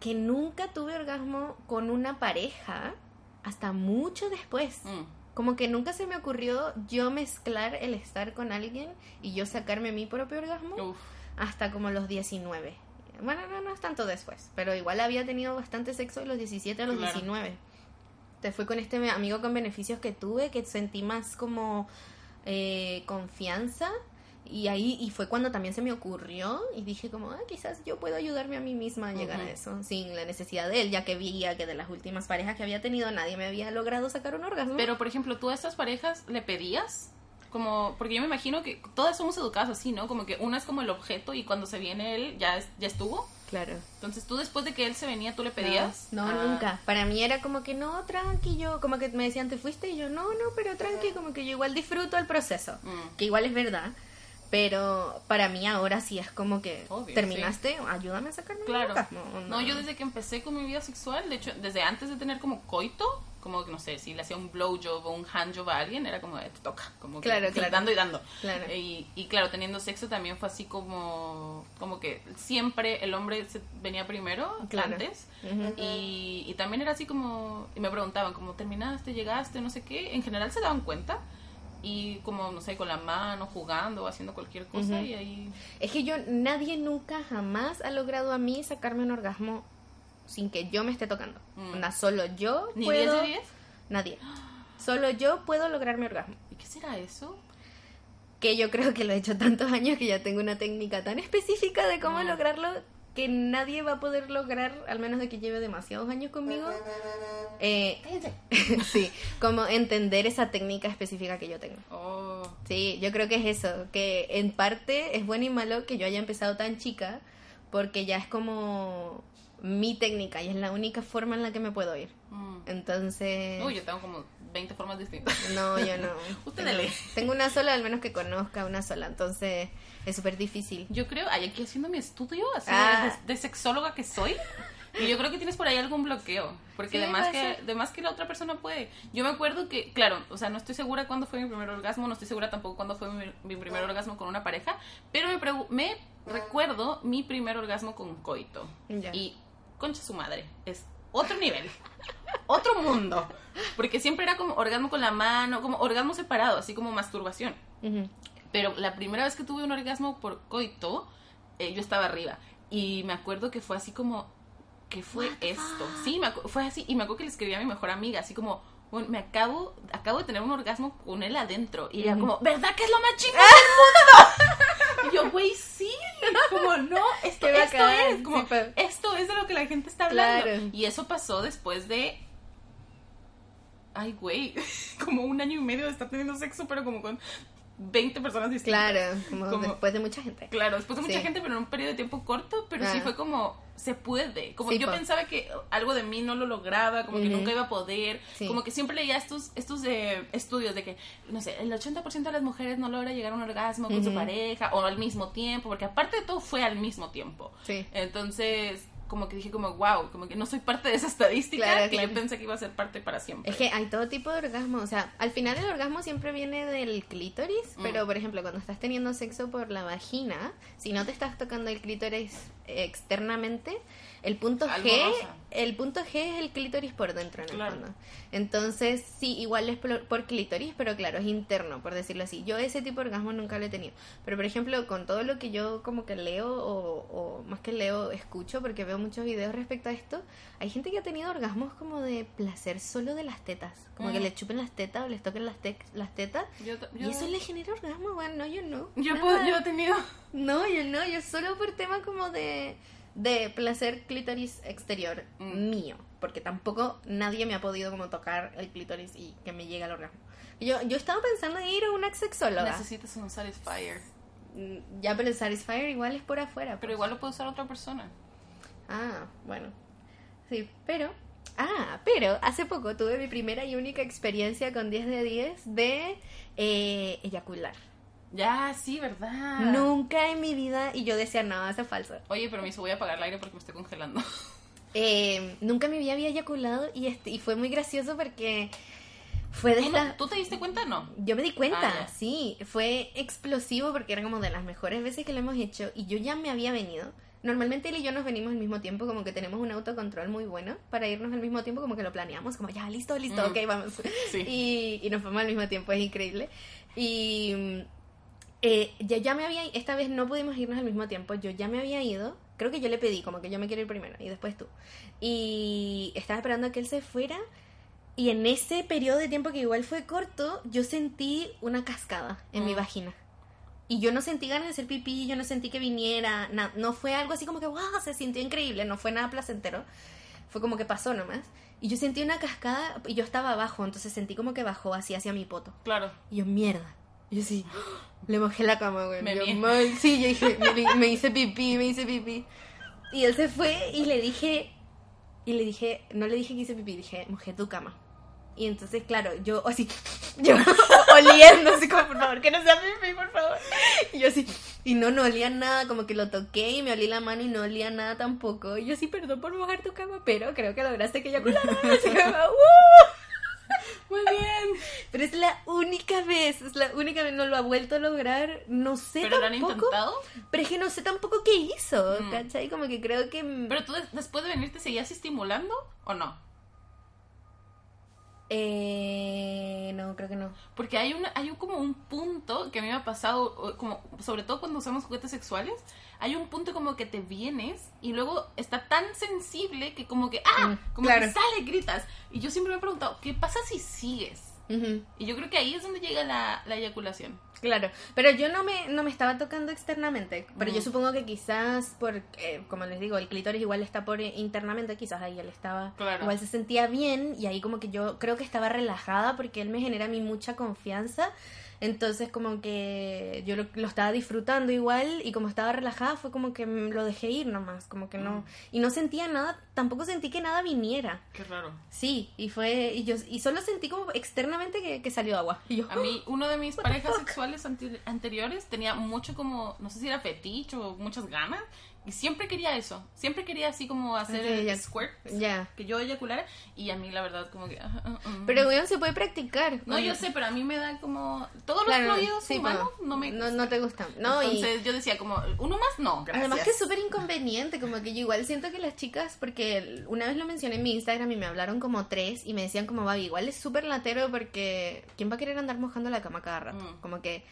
que nunca tuve orgasmo con una pareja hasta mucho después. Mm. Como que nunca se me ocurrió yo mezclar el estar con alguien y yo sacarme mi propio orgasmo Uf. hasta como los 19. Bueno, no, no es tanto después, pero igual había tenido bastante sexo de los 17 a los Claro. 19. Te fue con este amigo con beneficios que tuve, que sentí más como eh, confianza. Y ahí y fue cuando también se me ocurrió y dije como, ah, quizás yo puedo ayudarme a mí misma a llegar a eso, sin la necesidad de él, ya que veía que de las últimas parejas que había tenido nadie me había logrado sacar un orgasmo. Pero, por ejemplo, ¿tú a estas parejas le pedías? Como, porque yo me imagino que todas somos educadas así, ¿no? Como que una es como el objeto y cuando se viene él ya, es- ya estuvo. claro. Entonces tú después de que él se venía, ¿tú le pedías? No, Ah. nunca. Para mí era como que no, tranqui, yo, como que me decían, ¿te fuiste? Y yo, no, no, pero tranqui, como que yo igual disfruto el proceso. Mm. Que igual es verdad. Pero para mí ahora sí es como que Obvio, terminaste, ayúdame a sacarme Claro. orgasmo, ¿o No, yo desde que empecé con mi vida sexual, de hecho, desde antes de tener como coito, como que no sé, si le hacía un blowjob o un handjob a alguien, era como, eh, te toca, como que Claro, dando y dando. Claro. Y, y claro, teniendo sexo también fue así como, como que siempre el hombre se venía primero, antes. Y, y también era así como, y me preguntaban, como, ¿terminaste, llegaste, no sé qué? En general se daban cuenta. Y como, no sé, con la mano, jugando o haciendo cualquier cosa, Ujú. y ahí... Es que yo, nadie nunca jamás ha logrado a mí sacarme un orgasmo sin que yo me esté tocando. Mm. Onda, solo yo ¿Ni puedo... 10 de 10? Nadie. [gasps] Solo yo puedo lograr mi orgasmo. ¿Y qué será eso? que yo creo que lo he hecho tantos años que ya tengo una técnica tan específica de cómo Mm. lograrlo que nadie va a poder lograr, al menos de que lleve demasiados años conmigo. [laughs] Eh, [laughs] sí, como entender esa técnica específica que yo tengo. Oh, Sí, yo creo que es eso, que en parte es bueno y malo que yo haya empezado tan chica, porque ya es como mi técnica y es la única forma en la que me puedo ir. mm. Entonces... Uy, yo tengo como 20 formas distintas. No, yo no. [laughs] Usted tengo, una sola, al menos que conozca una sola, entonces es súper difícil. Yo creo, ay, aquí haciendo mi estudio, así Ah. de, de sexóloga que soy, y yo creo que tienes por ahí algún bloqueo, porque Sí, además que, además que la otra persona puede. Yo me acuerdo que, claro, o sea, no estoy segura cuándo fue mi primer orgasmo, no estoy segura tampoco cuándo fue mi, mi primer orgasmo con una pareja, pero me, me recuerdo mi primer orgasmo con coito. Ya. Y, concha su madre, es otro nivel. [laughs] Otro mundo. Porque siempre era como orgasmo con la mano, como orgasmo separado, así como masturbación. Pero la primera vez que tuve un orgasmo por coito, eh, yo estaba arriba. Y me acuerdo que fue así como, ¿qué fue What esto? Sí, me fue así. Y me acuerdo que le escribí a mi mejor amiga, así como, bueno, me acabo, acabo de tener un orgasmo con él adentro. Y ella como, ¿verdad que es lo más chingón del mundo? [laughs] y yo, güey, sí. Como, no, [laughs] esto, esto es. Como, sí, esto es de lo que la gente está hablando. Claro. Y eso pasó después de Ay, güey, [laughs] como un año y medio de estar teniendo sexo, pero como con 20 personas distintas. Claro, como, Como- después de mucha gente. Claro, después de mucha Sí. gente, pero en un periodo de tiempo corto, pero sí fue como, se puede. Como Sí, yo po. pensaba que algo de mí no lo lograba, como que nunca iba a poder. Sí. Como que siempre leía estos, estos eh, estudios de que, no sé, el 80% de las mujeres no logra llegar a un orgasmo con su pareja o al mismo tiempo, porque aparte de todo fue al mismo tiempo. Sí. Entonces, como que dije como, wow, como que no soy parte de esa estadística Claro, que claro. yo pensé que iba a ser parte para siempre. Es que hay todo tipo de orgasmo, o sea, al final el orgasmo siempre viene del clítoris, Mm. pero por ejemplo, cuando estás teniendo sexo por la vagina, si no te estás tocando el clítoris externamente, el punto Algo G, rosa. El punto G es el clítoris por dentro en el Claro. fondo. Entonces, sí, igual es por, por clítoris, pero claro, es interno, por decirlo así. Yo ese tipo de orgasmo nunca lo he tenido. Pero por ejemplo, con todo lo que yo como que leo o, o más que leo, escucho, porque veo muchos videos respecto a esto, hay gente que ha tenido orgasmos como de placer solo de las tetas. Como que Mm. le chupen las tetas o les toquen las, te- las tetas. Yo, Y eso le genera orgasmo, bueno, no, yo no. yo, puedo- yo he tenido... No, yo no, yo solo por tema como de, de placer clítoris exterior Mm. mío, porque tampoco nadie me ha podido como tocar el clítoris y que me llegue al orgasmo. Yo, yo estaba pensando en ir a una sexóloga. Necesitas un Satisfyer. Mm, Ya, pero el Satisfyer igual es por afuera. Pero pues. igual lo puede usar otra persona. Ah, bueno. Sí, pero... Ah, pero hace poco tuve mi primera y única experiencia con 10 de 10 de eh, eyacular. Ya, sí, ¿verdad? Nunca en mi vida. Y yo decía, no, es falso. Oye, pero me hizo voy a apagar el aire porque me estoy congelando. [laughs] Eh, nunca en mi vida había eyaculado y, este, y fue muy gracioso porque fue de ¿Tú, no-. ¿Tú te diste cuenta? No. Yo me di cuenta, Ah, sí. Fue explosivo porque era como de las mejores veces que lo hemos hecho. Y yo ya me había venido. Normalmente él y yo nos venimos al mismo tiempo, como que tenemos un autocontrol muy bueno para irnos al mismo tiempo, como que lo planeamos, como ya, listo, listo, Mm. ok, vamos. Sí. [laughs] Y, y nos fuimos al mismo tiempo, es increíble. Y mm, eh, ya, ya me había, esta vez no pudimos irnos al mismo tiempo, yo ya me había ido, creo que yo le pedí, como que yo me quiero ir primero y después tú. Y estaba esperando a que él se fuera. Y en ese periodo de tiempo que igual fue corto, yo sentí una cascada en mi Mm. vagina. Y yo no sentí ganas de hacer pipí, yo no sentí que viniera, na- no fue algo así como que, wow, se sintió increíble, no fue nada placentero. Fue como que pasó nomás. Y yo sentí una cascada y yo estaba abajo, entonces sentí como que bajó así hacia mi poto. Claro. Y yo, mierda. Y yo sí, le mojé la cama, güey. Me Yo, mal. Sí, yo dije, me, me hice pipí, me hice pipí. Y él se fue y le dije, y le dije, no le dije que hice pipí, dije, mojé tu cama. Y entonces, claro, yo así, [laughs] yo oliendo, así como, por favor, que no sea pipí, por favor. Y yo así, y no, no olía nada, como que lo toqué y me olí la mano y no olía nada tampoco. Y yo sí, perdón por mojar tu cama, pero creo que lograste que eyaculara. [laughs] Así como, ¡uh! [laughs] Muy bien. Pero es la única vez, es la única vez, no lo ha vuelto a lograr, no sé ¿Pero lo han tampoco. intentado? Pero es que no sé tampoco qué hizo, Mm. ¿cachai? Como que creo que... ¿Pero tú des- después de venir te seguías estimulando o no? Eh, no, creo que no. Porque hay, una, hay un- como un punto que a mí me ha pasado, como, sobre todo cuando usamos juguetes sexuales, hay un punto como que te vienes y luego está tan sensible que como que, ¡ah! Mm, Como claro. que sale, gritas. Y yo siempre me he preguntado, ¿qué pasa si sigues? Ujú, Y yo creo que ahí es donde llega la, la eyaculación. Claro, pero yo no me, no me estaba tocando externamente, pero yo supongo que quizás por, eh, como les digo, el clítoris igual está por internamente, quizás ahí él estaba, Claro. igual se sentía bien y ahí como que yo creo que estaba relajada porque él me genera a mí mucha confianza, entonces como que yo lo, lo estaba disfrutando igual y como estaba relajada fue como que lo dejé ir nomás, como que no, Mm. y no sentía nada, tampoco sentí que nada viniera. Qué raro. Sí, y fue, y yo, y solo sentí como externamente que, que salió agua. Y yo, A mí, [laughs] uno de mis parejas sexuales ante- anteriores tenía mucho como, no sé si era fetiche o muchas ganas, y siempre quería eso. Siempre quería así como hacer Ok, ya. el squirt, ya. que yo eyaculara, y a mí la verdad como que... Pero weón, se puede practicar. No, yo sé, pero a mí me da como... Todos Claro, los fluidos sí, humanos pero no me... no, no te gustan. No, y Entonces yo decía como, uno más no, gracias. además que es súper inconveniente, como que yo igual siento que las chicas, porque el- una vez lo mencioné en mi Instagram y me hablaron como tres y me decían como, Babi, igual es súper latero porque ¿quién va a querer andar mojando la cama cada rato? Mm. Como que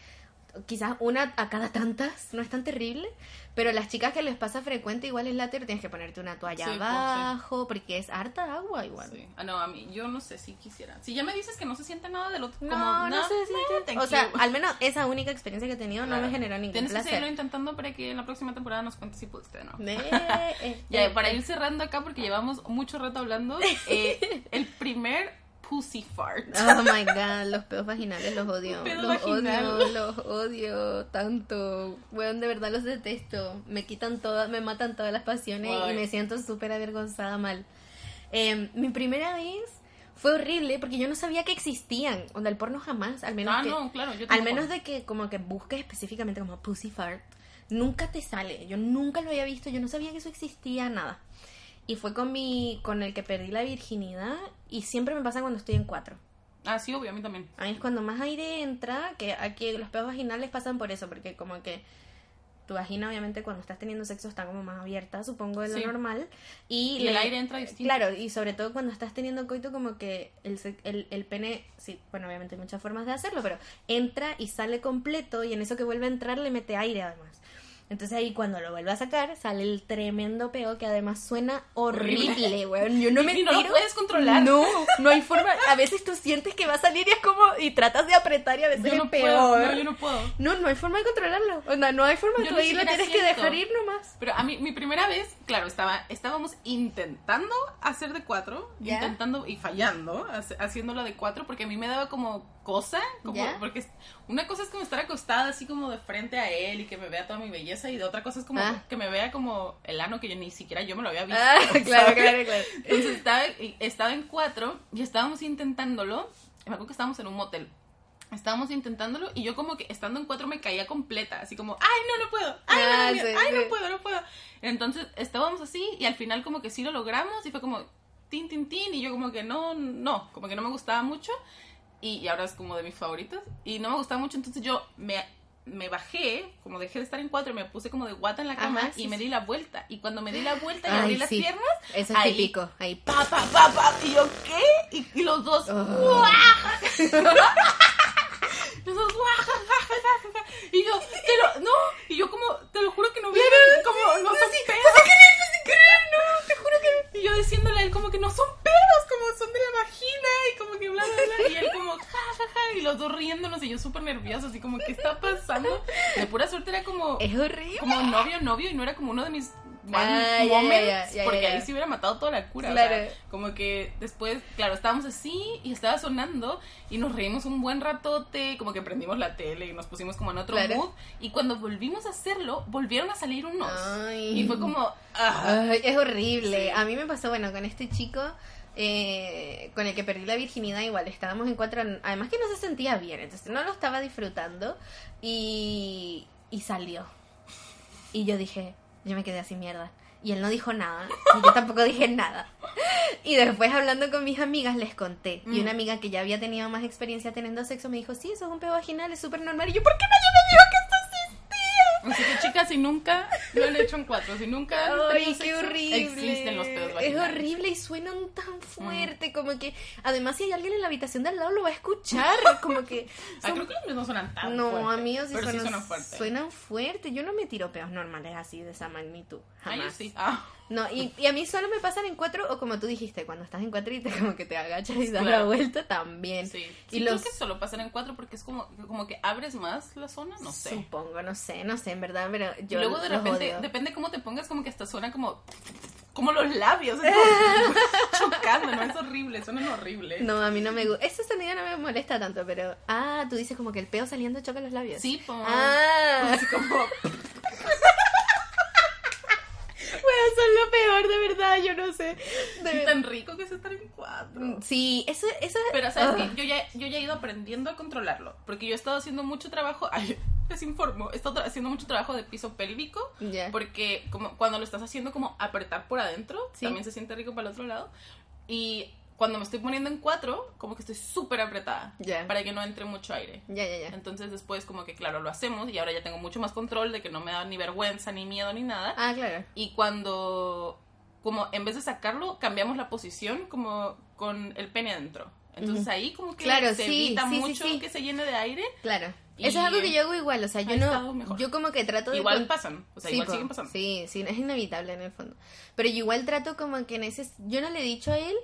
quizás una a cada tantas no es tan terrible, pero las chicas que les pasa frecuente igual es latero, tienes que ponerte una toalla Sí, pues, sí. abajo porque es harta agua igual. Sí. Ah, no, a mí, yo no sé si quisiera. Si ya me dices que no se siente nada del otro, No, como, no, sé si eh, thank O sea, al menos esa única experiencia que he tenido no Claro. me generó ningún Tienes que placer. seguirlo intentando para que en la próxima temporada nos cuentes si pudiste o no. [laughs] Ya, eh, para ir cerrando acá, porque llevamos mucho rato hablando, eh, el primer pussy fart. Oh my [laughs] god, los pedos vaginales los odio. Pedo los vaginal. odio, los odio tanto. Bueno, de verdad los detesto. Me quitan todas, me matan todas las pasiones y me siento súper avergonzada mal. Eh, mi primera vez fue horrible porque yo no sabía que existían. Onda, el porno jamás, al menos Ah, que, no, claro, yo al menos de que como que busques específicamente como pussy fart, nunca te sale. Yo nunca lo había visto, yo no sabía que eso existía, nada. Y fue con mi, con el que perdí la virginidad y siempre me pasa cuando estoy en cuatro. Ah, sí, obvio, a mí también. Ahí es cuando más aire entra, que aquí los pedos vaginales pasan por eso, porque como que tu vagina obviamente cuando estás teniendo sexo está como más abierta, supongo de lo Sí. normal. Y, Y el aire entra distinto. Claro, y sobre todo cuando estás teniendo coito como que el, el, el pene, sí, bueno, obviamente hay muchas formas de hacerlo, pero entra y sale completo y en eso que vuelve a entrar le mete aire además. Entonces ahí cuando lo vuelve a sacar sale el tremendo peo que además suena [laughs] horrible, weón. Yo no me [laughs] Y no lo puedes controlar. No, no hay forma. A veces tú sientes que va a salir y es como y tratas de apretar y a veces Yo no es puedo, peor. no, yo no puedo. No, no hay forma de controlarlo. O sea, no hay forma. Yo Tú ahí lo tienes que dejar ir nomás. Pero a mí, mi primera vez, claro, estaba, estábamos intentando hacer de cuatro, intentando y fallando, haciéndolo de cuatro, porque a mí me daba como cosa, como, porque una cosa es como estar acostada así como de frente a él y que me vea toda mi belleza, y de otra cosa es como Ah. que me vea como el ano que yo ni siquiera yo me lo había visto. Ah, [laughs] claro, claro, claro. Entonces estaba, estaba en cuatro y estábamos intentándolo. Me acuerdo que estábamos en un motel. estábamos intentándolo y yo como que estando en cuatro me caía completa, así como, ay, no, no puedo, ay, Ah, no, no, sí, ay, sí. no puedo, no puedo. Entonces estábamos así y al final como que sí lo logramos y fue como, tin, tin, tin, y yo como que no, no, como que no me gustaba mucho y, y ahora es como de mis favoritos y no me gustaba mucho, entonces yo me, me bajé, como dejé de estar en cuatro, me puse como de guata en la cama Ajá, sí, y me di la vuelta y cuando me di la vuelta y Ay, abrí las piernas, Eso es ahí, típico. Ahí. pa, pa, pa, pa, y yo, ¿qué? Y, y los dos, Oh. [laughs] Los dos. Y yo, te lo, no, y yo como, te lo juro que no vi, como, no son pedos. No, te juro que... Y yo diciéndole a él como que no son pedos, como son de la vagina, y como que bla, bla, bla, y él como, ja, ja, ja, y los dos riéndonos, y yo súper nerviosa, así como, ¿qué está pasando? De pura suerte era como, Es horrible. como novio, novio, y no era como uno de mis Ah, moments, porque ahí sí hubiera matado toda la cura. o Claro. sea, como que después, claro, estábamos así y estaba sonando y nos reímos un buen ratote, como que prendimos la tele y nos pusimos como en otro Claro. mood. Y cuando volvimos a hacerlo, volvieron a salir unos. Ay. Y fue como, ah, Ay, es horrible. A mí me pasó, bueno, con este chico eh, con el que perdí la virginidad, igual estábamos en cuatro. Además que no se sentía bien, entonces no lo estaba disfrutando y, y salió. Y yo dije, yo me quedé así mierda. Y él no dijo nada, y yo tampoco dije nada. Y después hablando con mis amigas les conté. Y Mm. una amiga que ya había tenido más experiencia teniendo sexo me dijo, sí, eso es un peo vaginal, es súper normal. Y yo, ¿por qué nadie me dijo que? Así que chicas, si nunca lo han hecho en cuatro, si nunca Ay, qué sexo, horrible. existen los pedos Es vaginales. horrible y suenan tan fuerte, como que además si hay alguien en la habitación de al lado lo va a escuchar, [laughs] como que Ah, son- creo que los míos no suenan tan no, fuerte, amigos sí pero sí suenan, suenan fuerte. suenan fuerte. Yo no me tiro peos normales así de esa magnitud, Ah, jamás. sí. Ah, No, y, y a mí solo me pasan en cuatro o como tú dijiste, cuando estás en cuatro y te [laughs] como que te agachas y das la vuelta también. sí. Y Sí, los creo que solo pasan en cuatro porque es como, como que abres más la zona, no sé. supongo, no sé, no sé, en verdad, pero Y yo luego de repente, odio. depende cómo te pongas, como que hasta suena como, como los labios, es como [laughs] chocando, ¿no? Es horrible, suenan horrible. No, a mí no me gusta. Ese sonido no me molesta tanto, pero. Ah, tú dices como que el peo saliendo choca los labios. Sí, como, Ah, así como, [laughs] lo peor, de verdad, yo no sé. De- tan rico que es estar en cuatro. Sí, eso, eso. Pero, ¿sabes Ah. qué? Yo ya, yo ya he ido aprendiendo a controlarlo, porque yo he estado haciendo mucho trabajo, ay, [laughs] les informo, he estado haciendo mucho trabajo de piso pélvico, Ya. porque como cuando lo estás haciendo como apretar por adentro, Sí. también se siente rico para el otro lado, y cuando me estoy poniendo en cuatro, como que estoy súper apretada, Ya. para que no entre mucho aire. Ya, ya, ya. Entonces después como que claro, lo hacemos y ahora ya tengo mucho más control de que no me da ni vergüenza, ni miedo, ni nada. Ah, claro. Y cuando, como en vez de sacarlo, cambiamos la posición como con el pene adentro. Entonces Ujú. ahí como que Claro, se sí, evita sí, mucho sí. que se llene de aire. Claro. Y- Eso es algo que yo hago igual, o sea, yo no. Yo como que trato de. Igual con- pasan, o sea, Sí, igual po, siguen pasando. Sí, sí, es inevitable en el fondo. Pero yo igual trato como que en ese... Yo no le he dicho a él,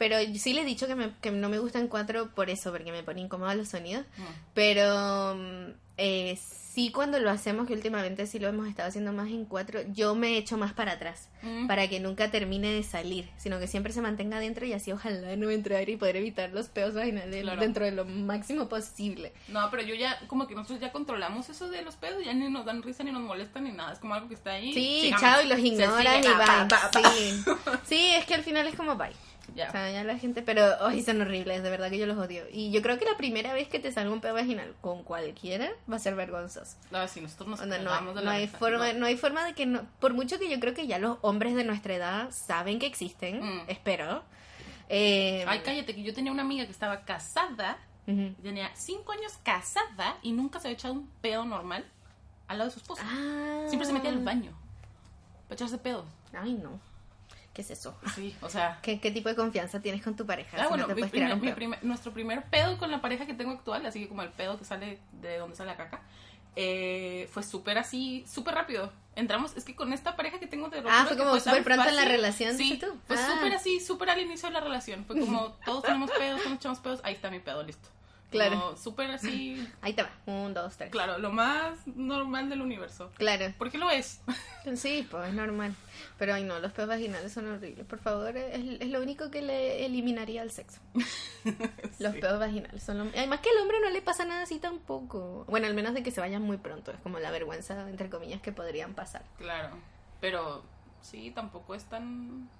pero sí le he dicho que, me- que no me gustan cuatro por eso, porque me pone incómoda los sonidos. Mm. Pero mm, eh, sí cuando lo hacemos, que últimamente sí lo hemos estado haciendo más en cuatro, yo me echo más para atrás. Mm. Para que nunca termine de salir, sino que siempre se mantenga adentro y así ojalá no entre aire y poder evitar los peos vaginales Claro. dentro de lo máximo posible. No, pero yo ya, como que nosotros ya controlamos eso de los pedos, ya ni nos dan risa, ni nos molestan, ni nada. Es como algo que está ahí. Sí, sigamos. chao, y los ignoras y pa, pa, pa. Sí. [laughs] sí, es que al final es como bye. Ya. O sea, ya la gente, pero hoy son horribles, de verdad que yo los odio. Y yo creo que la primera vez que te salga un peo vaginal con cualquiera va a ser vergonzoso. No, sí, nosotros nos Onda, no, cagamos de no la hay forma, No. no hay forma de que no, por mucho que yo creo que ya los hombres de nuestra edad saben que existen, Mm. espero. Eh, Ay, cállate, que yo tenía una amiga que estaba casada, ujú. tenía cinco años casada y nunca se había echado un pedo normal al lado de su esposa. Ah. Siempre se metía al baño para echarse pedos. Ay, no. ¿Qué es eso? Sí, o sea. ¿Qué, qué tipo de confianza tienes con tu pareja? Ah, si bueno, no mi mi primer- nuestro primer pedo con la pareja que tengo actual, así que como el pedo que sale de donde sale la caca, eh, fue súper así, súper rápido. Entramos, es que con esta pareja que tengo de Ah, juro fue que como súper pronto en la relación, Sí, tú. fue Ah. súper así, súper al inicio de la relación. Fue como, todos tenemos pedos, todos echamos pedos, ahí está mi pedo, listo. Claro. Súper así, [laughs] Ahí te va. Un, dos, tres. claro, lo más normal del universo. Claro. Porque lo es. [laughs] Sí, pues es normal. Pero ay no, los peos vaginales son horribles. Por favor, es, es lo único que le eliminaría al sexo. [laughs] Los peos vaginales son lo... Además que al hombre no le pasa nada así tampoco. Bueno, al menos de que se vayan muy pronto. Es como la vergüenza, entre comillas, que podrían pasar. Claro, pero sí, tampoco es tan...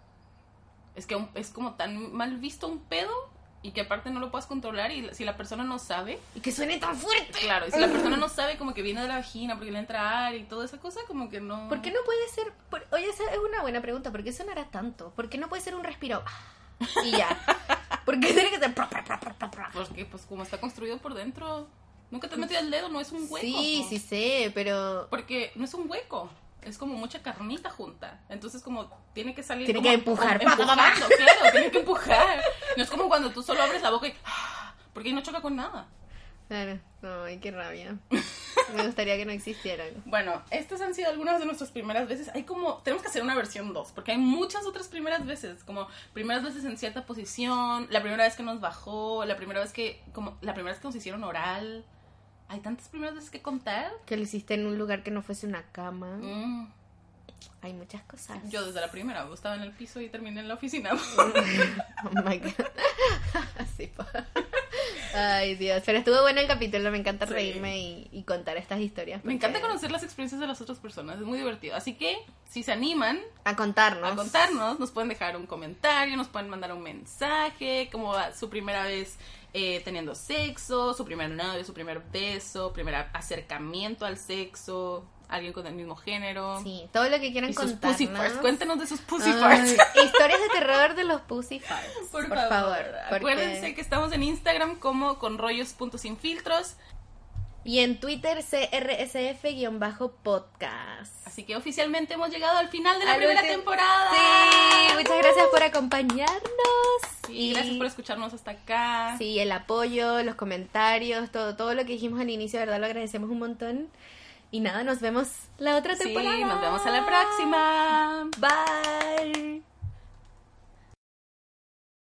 Es que un- es como tan mal visto un pedo y que aparte no lo puedas controlar y si la persona no sabe, Y que suene tan fuerte. claro, y si la [laughs] persona no sabe como que viene de la vagina porque le entra aire y toda esa cosa, como que no... ¿Por qué no puede ser.? por- Oye, esa es una buena pregunta. ¿Por qué sonará tanto? ¿Por qué no puede ser un respiro? Y ya. [laughs] ¿Por qué tiene que ser. Porque pues como está construido por dentro, nunca te has metido el dedo, no es un hueco. Sí, sí sé, pero. Porque no es un hueco. Es como mucha carnita junta. Entonces, como tiene que salir. Tiene como- que empujar. como empujando, claro, tiene que empujar. No es como cuando tú solo abres la boca y. Porque ahí no choca con nada. Claro. Ay, qué rabia. Me gustaría que no existieran. Bueno, estas han sido algunas de nuestras primeras veces. Hay como. Tenemos que hacer una versión 2. Porque hay muchas otras primeras veces. Como primeras veces en cierta posición. La primera vez que nos bajó. La primera vez que. Como la primera vez que nos hicieron oral. Hay tantas primeras veces que contar. Que lo hiciste en un lugar que no fuese una cama. Mm. Hay muchas cosas. Yo desde la primera estaba en el piso y terminé en la oficina. [laughs] Oh my god. [laughs] Así. Ay, Dios. Pero estuvo bueno el capítulo. Me encanta Sí. reírme y, y contar estas historias. Me encanta conocer las experiencias de las otras personas, es muy divertido. Así que, si se animan A contarnos. a contarnos, nos pueden dejar un comentario, nos pueden mandar un mensaje, como va su primera vez eh, teniendo sexo, su primer novio, su primer beso, primer acercamiento al sexo, alguien con el mismo género. Sí, todo lo que quieran contarnos. pussy farts. Cuéntenos de sus pussy Ay, farts. [laughs] historias de terror de los pussy farts. Por, Por, favor. favor. porque- Acuérdense que estamos en Instagram como con rollos.sinfiltros. Y en Twitter CRSF-podcast. Así que oficialmente hemos llegado al final de la Al primera último- temporada. Sí, muchas gracias por acompañarnos. Y gracias por escucharnos hasta acá. Sí, el apoyo, los comentarios, todo, todo lo que dijimos al inicio, de verdad lo agradecemos un montón. Y nada, nos vemos la otra Sí, temporada. nos vemos a la próxima. Bye.